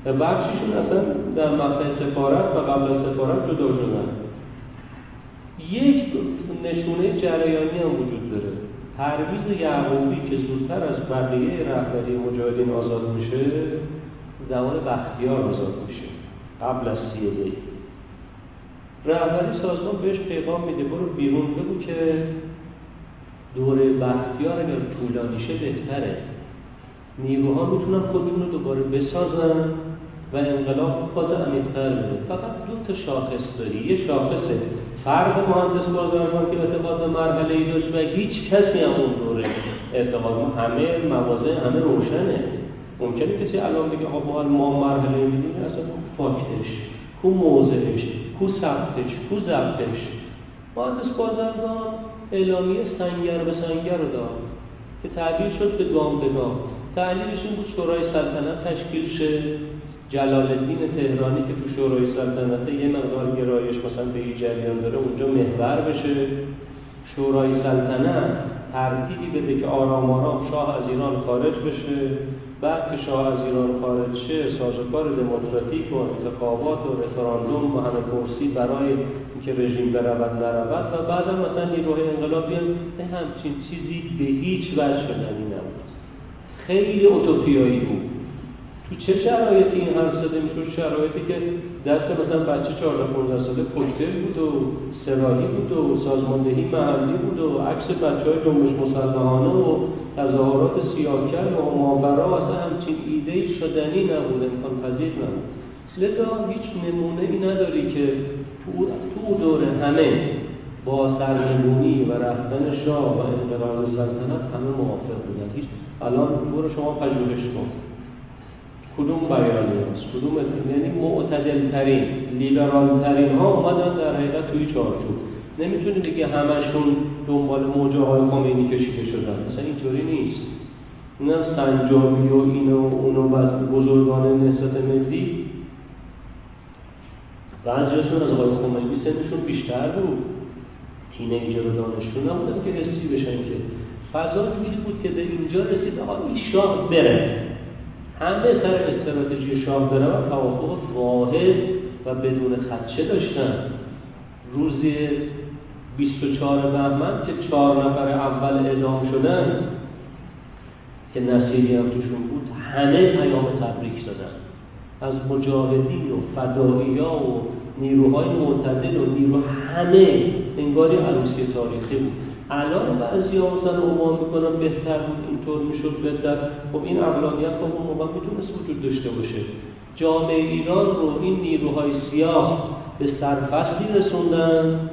و بخشیشون اصلا در مقطع سفارت و قبل از سفارت جدا شدن. یک نشونه جریانی هم وجود داره. پرویز یعقوبی که زودتر از بقیه رهبری مجاهدین آزاد میشه زمان بختیار آزاد میشه قبل از سی دی رهبری سازمان بهش پیغام میده برو بیرون بگو که دوره بختیار اگر طولانی شه بهتره. نیروها می‌تونن خودشون رو دوباره بسازن و انقلاب باز عمیق‌تر بده. فقط دو تا شاخص داری. یه شاخصه فرد مهندس بازرگان که اعتقاد به مرحله ای داشت و هیچ کسی هم اون دوره اعتقاد همه موازه همه روشنه. ممکنه کسی الان بگه آقا ما مرحله می‌دونی اصلا فاکتش کو موضعش کو ثبتش کو ضبطش. مهندس بازرگان اعلامیه سنگر به سنگر رو داد که تعبیر شد به گام به گام. تعلیلش این بود شورای سلطنت تشکیل شه. جلال الدین تهرانی که تو شورای سلطنت یه مقدار گرایش مثلا به این جریان داره اونجا محور بشه. شورای سلطنت ترتیبی بده که آرام آرام شاه از ایران خارج بشه. بعد که شاه از ایران خارج شه سازوکار دموکراتیک و انتخابات و رفراندوم و همه کرسی برای اینکه رژیم برود نرود و بعد مثلا نیروهای انقلاب بیان همچین چیزی به هیچ وجه شدنی نبود خیلی اوتوپیایی بود. تو چه شرایطی این حرف زده می‌شد؟ شرایطی که دست مثلا بچه 14 15 ساله کوکتل بود و سراحی بود و سازماندهی محلی بود و عکس بچه های جنبش مسلحانه و تظاهرات سیاکل و ماورا اصلا همچین ایده شدنی نبود امکان پذیر نبود. لذا هیچ نمونه ای نداری که تو, تو دوره همه با سرنگونی و رفتن شاه و انقلاب سلطنت همه موافق بودن. هیچ الان برو شما پژوهش کن کدوم بیانیه است کدوم یعنی معتدل ترین لیبرال ترین ها اومدن در حقیقت توی چارچوب. نمی‌تونی بگی همشون دنبال موجه های خمینی کشیده شدن. مثلا اینطوری نیست. نه سنجابی و اینو و اونو بزرگان نسبت ملی. بعضیشون از آقای خمینی سنشون بیشتر بود. تینیجر و دانشجو نبودن که حسی بشن که. فضا جوری بود که به اینجا رسید آقا این شاه بره. همه سر استراتژی شاه و توافق واحد و بدون خدشه داشتن. روزی 24 بهمن که چهار نفر اول اعدام شدن که نصیری هم توشون بود همه پیام تبریک دادن. از مجاهدین و فدایی و نیروهای معتدل و نیرو همه انگاری عروسی تاریخی بود. الان بعضی ها مثلا عنوان می‌کنن بهتر بود اینطور می‌شد بهتر. خب این اقلانیت خب اون موقع می‌تونست وجود داشته باشه. جامعه ایران رو این نیروهای سیاه به سرفصلی رسوندن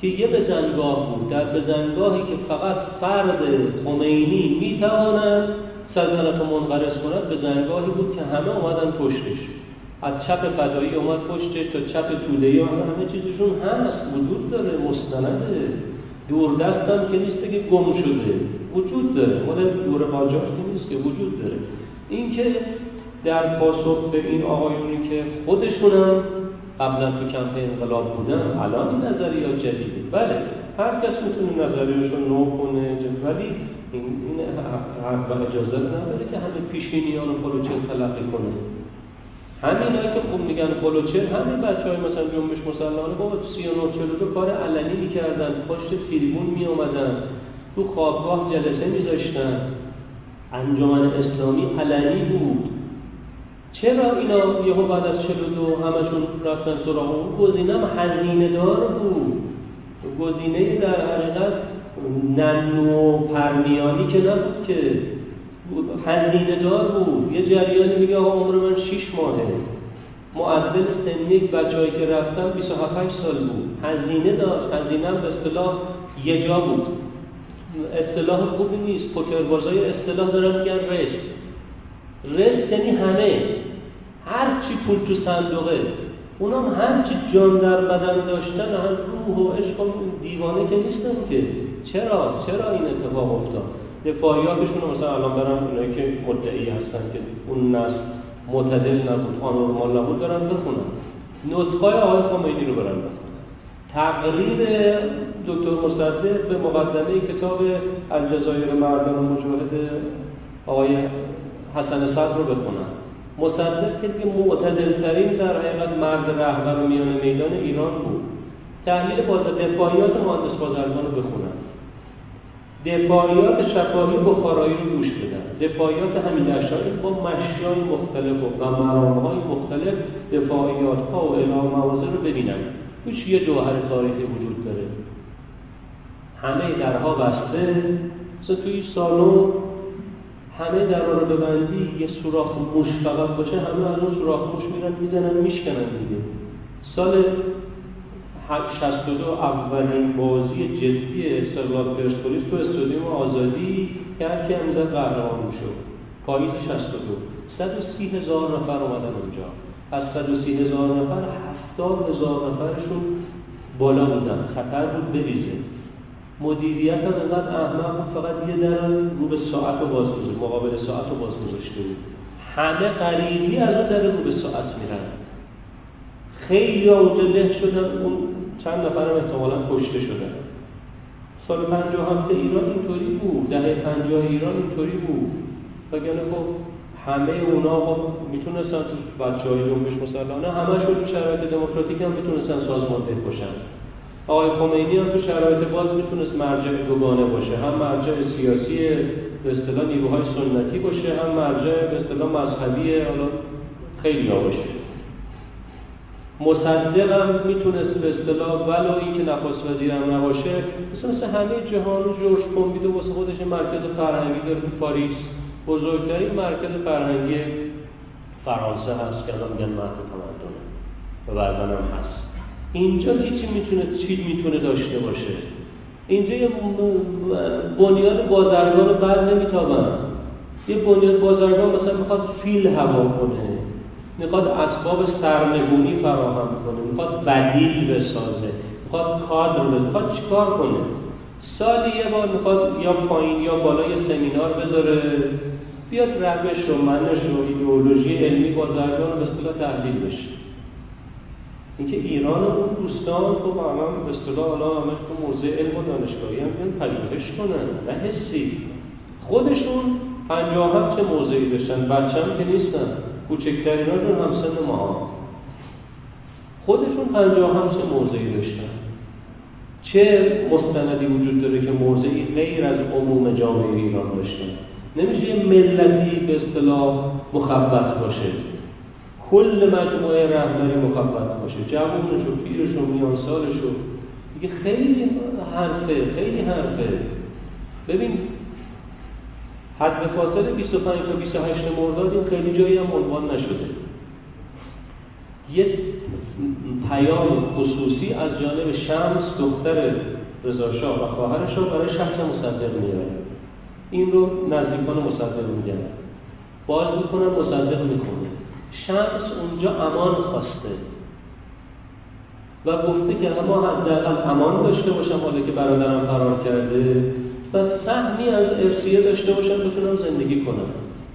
که یه بزنگاه بود. در بزنگاهی که فقط فرد خمینی می‌تواند سلطنت رو منقرض کند بزنگاهی بود که همه اومدن پشتش. از چپ فدایی اومد پشتش تا چپ توده همه چیزشون هست وجود داره مستنده دور دستم که نیست که گم شده. وجود داره. مال دور قاجار که نیست که وجود داره. اینکه در پاسخ به این آقایونی که خودشونم قبلا تو کمپ انقلاب بودن الان این نظریات جدیده. بله هر کس می‌تونه نظریهش رو نو کنه ولی این, این حق و اجازه نداره که همه پیشینیان و پلوچه تلقی کنه. همین که خوب میگن پلوچه همین بچه های مثلا جنبش مسلمانه با 39 دو کار علنی می‌کردن پشت تریبون میومدن تو خوابگاه جلسه میذاشتن. انجمن اسلامی علنی بود. چرا اینا یهو بعد از 42 همشون رفتن سراغ اون گزینه؟ هزینه دار بود. گزینه در حقیقت ننو پرمیانی که نبود که هزینه دار بود. یه جریانی میگه آقا عمر من 6 ماهه. معدل سنی یک بچه‌ای که رفتن 27 سال بود. هزینه داشت. هزینه به اصطلاح یه جا بود. اصطلاح خوبی نیست. پوکربازای اصطلاح دارن میگن رست رست یعنی همه. هر چی پول تو صندوقه. اونم هر چی جان در بدن داشتن هم روح و عشق و دیوانه که نیستن که. چرا؟ چرا این اتفاق افتاد؟ دفاعیاتشون رو مثلا الان برن اونایی که مدعی هستن که اون نسل معتدل نبود آنورمال نبود دارن بخونن. نطقای آقای خمینی رو برن بخونن. تقریر دکتر مصدق به مقدمه کتاب الجزایر مردان مجاهد آقای حسن صدر رو بخونن. مصدق که معتدلترین در حقیقت مرد رهبر میان میدان ایران بود. تحلیل باز دفاعیات مهندس بازرگان رو بخونن. دفاعیات شفاهی بخارایی رو گوش بدن. دفاعیات همین اشاری با مشیای مختلف و مرامهای مختلف دفاعیات ها و اعلام موازه رو ببینن. توش یه جوهر تاریخی وجود داره. همه درها بسته. مثلا توی سالن همه در رو ببندی یه سوراخ موش فقط باشه همه از اون سوراخ موش میرن می‌زنن میشکنن دیگه. سال 62 اولین بازی جدی استقلال پرسپولیس تو استادیوم آزادی که هر کی قهرمان شد. پاییز 62 130 هزار نفر اومدن اونجا. از 130 هزار نفر 70 هزار نفرشون بالا بودن. خطر بود بریزه. مدیریت هم اینقدر احمق بود فقط یه در رو به ساعت رو باز مقابل ساعت رو باز گذاشته بود. همه غریبی از اون در رو به ساعت میرن. خیلی اونجا له شدن اون چند نفر هم احتمالا کشته شدن سال هفته ایران اینطوری بود دهه پنجاه ایران اینطوری بود. وگرنه خب همه اونا خب می‌تونستن تو بچه های جنبش مسلحانه همشون تو شرایط دموکراتیک هم می‌تونستن سازمانده باشن. آقای خمینی هم تو شرایط باز می‌تونست مرجع دوگانه باشه. هم مرجع سیاسی به اصطلاح نیروهای سنتی باشه هم مرجع به اصطلاح مذهبی حالا خیلی ها باشه. مصدق هم می‌تونست به اصطلاح ولو اینکه نخست وزیرم نباشه مثل مثل همه جهان جورج پومپیدو واسه خودش مرکز فرهنگی داره تو پاریس. بزرگترین مرکز فرهنگی فرانسه هست که الان میگن مهد تمدنه و بعدا هم هست. اینجا هیچی می‌تونه چی می‌تونه داشته باشه. اینجا یه بنیاد بازرگان بعد نمیتابن. یه بنیاد بازرگان مثلا می‌خواد فیل هوا کنه. می‌خواد اسباب سرنگونی فراهم کنه می‌خواد بدیل بسازه می‌خواد کادر بده می‌خواد چیکار کنه؟ سالی یه بار می‌خواد یا پایین یا بالا یه سمینار بذاره بیاد روش و منش و ایدئولوژی علمی بازرگان رو به اصطلاح تحلیل بشه. اینکه ایران و اون دوستان خب الان به اصطلاح حالا همش تو موضع علم و دانشگاهی هم بیان پژوهش کنن نه حسی. خودشون پنجاه چه موضعی داشتن؟ بچه هم که نیستن. کوچکتریناشون هم سن ما. خودشون پنجاه هم موضعی داشتن. چه مستندی وجود داره که موضعی غیر از عموم جامعه ایران داشتن نمیشه یه ملتی به اصطلاح مخبت باشه. کل مجموعه رهبری مخفت باشه. جوونش و پیرش و و دیگه خیلی حرفه خیلی حرفه. ببین حد فاصله 25 تا 28 مرداد این خیلی جایی هم عنوان نشده. یه پیام خصوصی از جانب شمس دختر رضا و خواهرش رو برای شخص مصدق میاره. این رو نزدیکان مصدق میگن. باز می‌کنن مصدق می‌کنه. شمس اونجا امان خواسته. و گفته که اما حداقل امان داشته باشم حالا که برادرم فرار کرده. و سهمی از ارسیه داشته باشم بتونم زندگی کنم.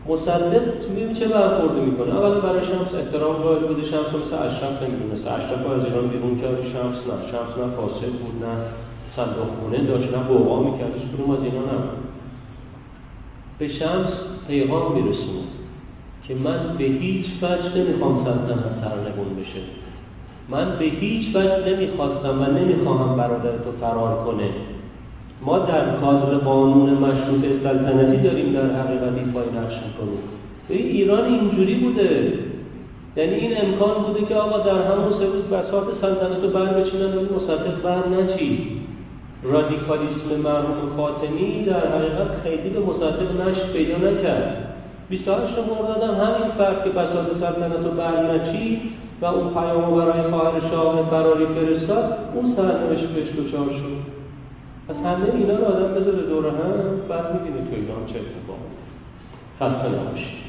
مصدق می‌بینی چه برخورده می‌کنه؟ اولا برای شمس احترام قائل بوده. شمس مثل اشرف نمی‌دونست اشرف از ایران بیرون کرد. شمس نه شمس نه فاسد بود نه صندوق خونه داشت نه بوقا می‌کرد. هیچ از اینا نبود. به شمس پیغام میرسونه که من به هیچ وجه نمی‌خوام سلطنت سرنگون بشه. من به هیچ وجه نمی‌خواستم و نمی‌خواهم برادر تو فرار کنه. ما در کادر قانون مشروط سلطنتی داریم در حقیقت ایفای نقش می‌کنیم. به ایران اینجوری بوده. یعنی این امکان بوده که آقا در همون سه روز بساط سلطنت رو بر بچینن ولی مصدق بر نچید رادیکالیسم مرحوم فاطمی در حقیقت خیلی به مصدق نشت پیدا نکرد. 28 مرداد هم همین فرد که بساط سلطنت رو بر نچید و اون پیام برای خواهر شاه فراری فرستاد اون سرنوشت بهش دچار شد. پس همه اینا رو آدم بذاره دور هم بعد می‌بینه تو ایران چه اتفاقی. خسته نباشید.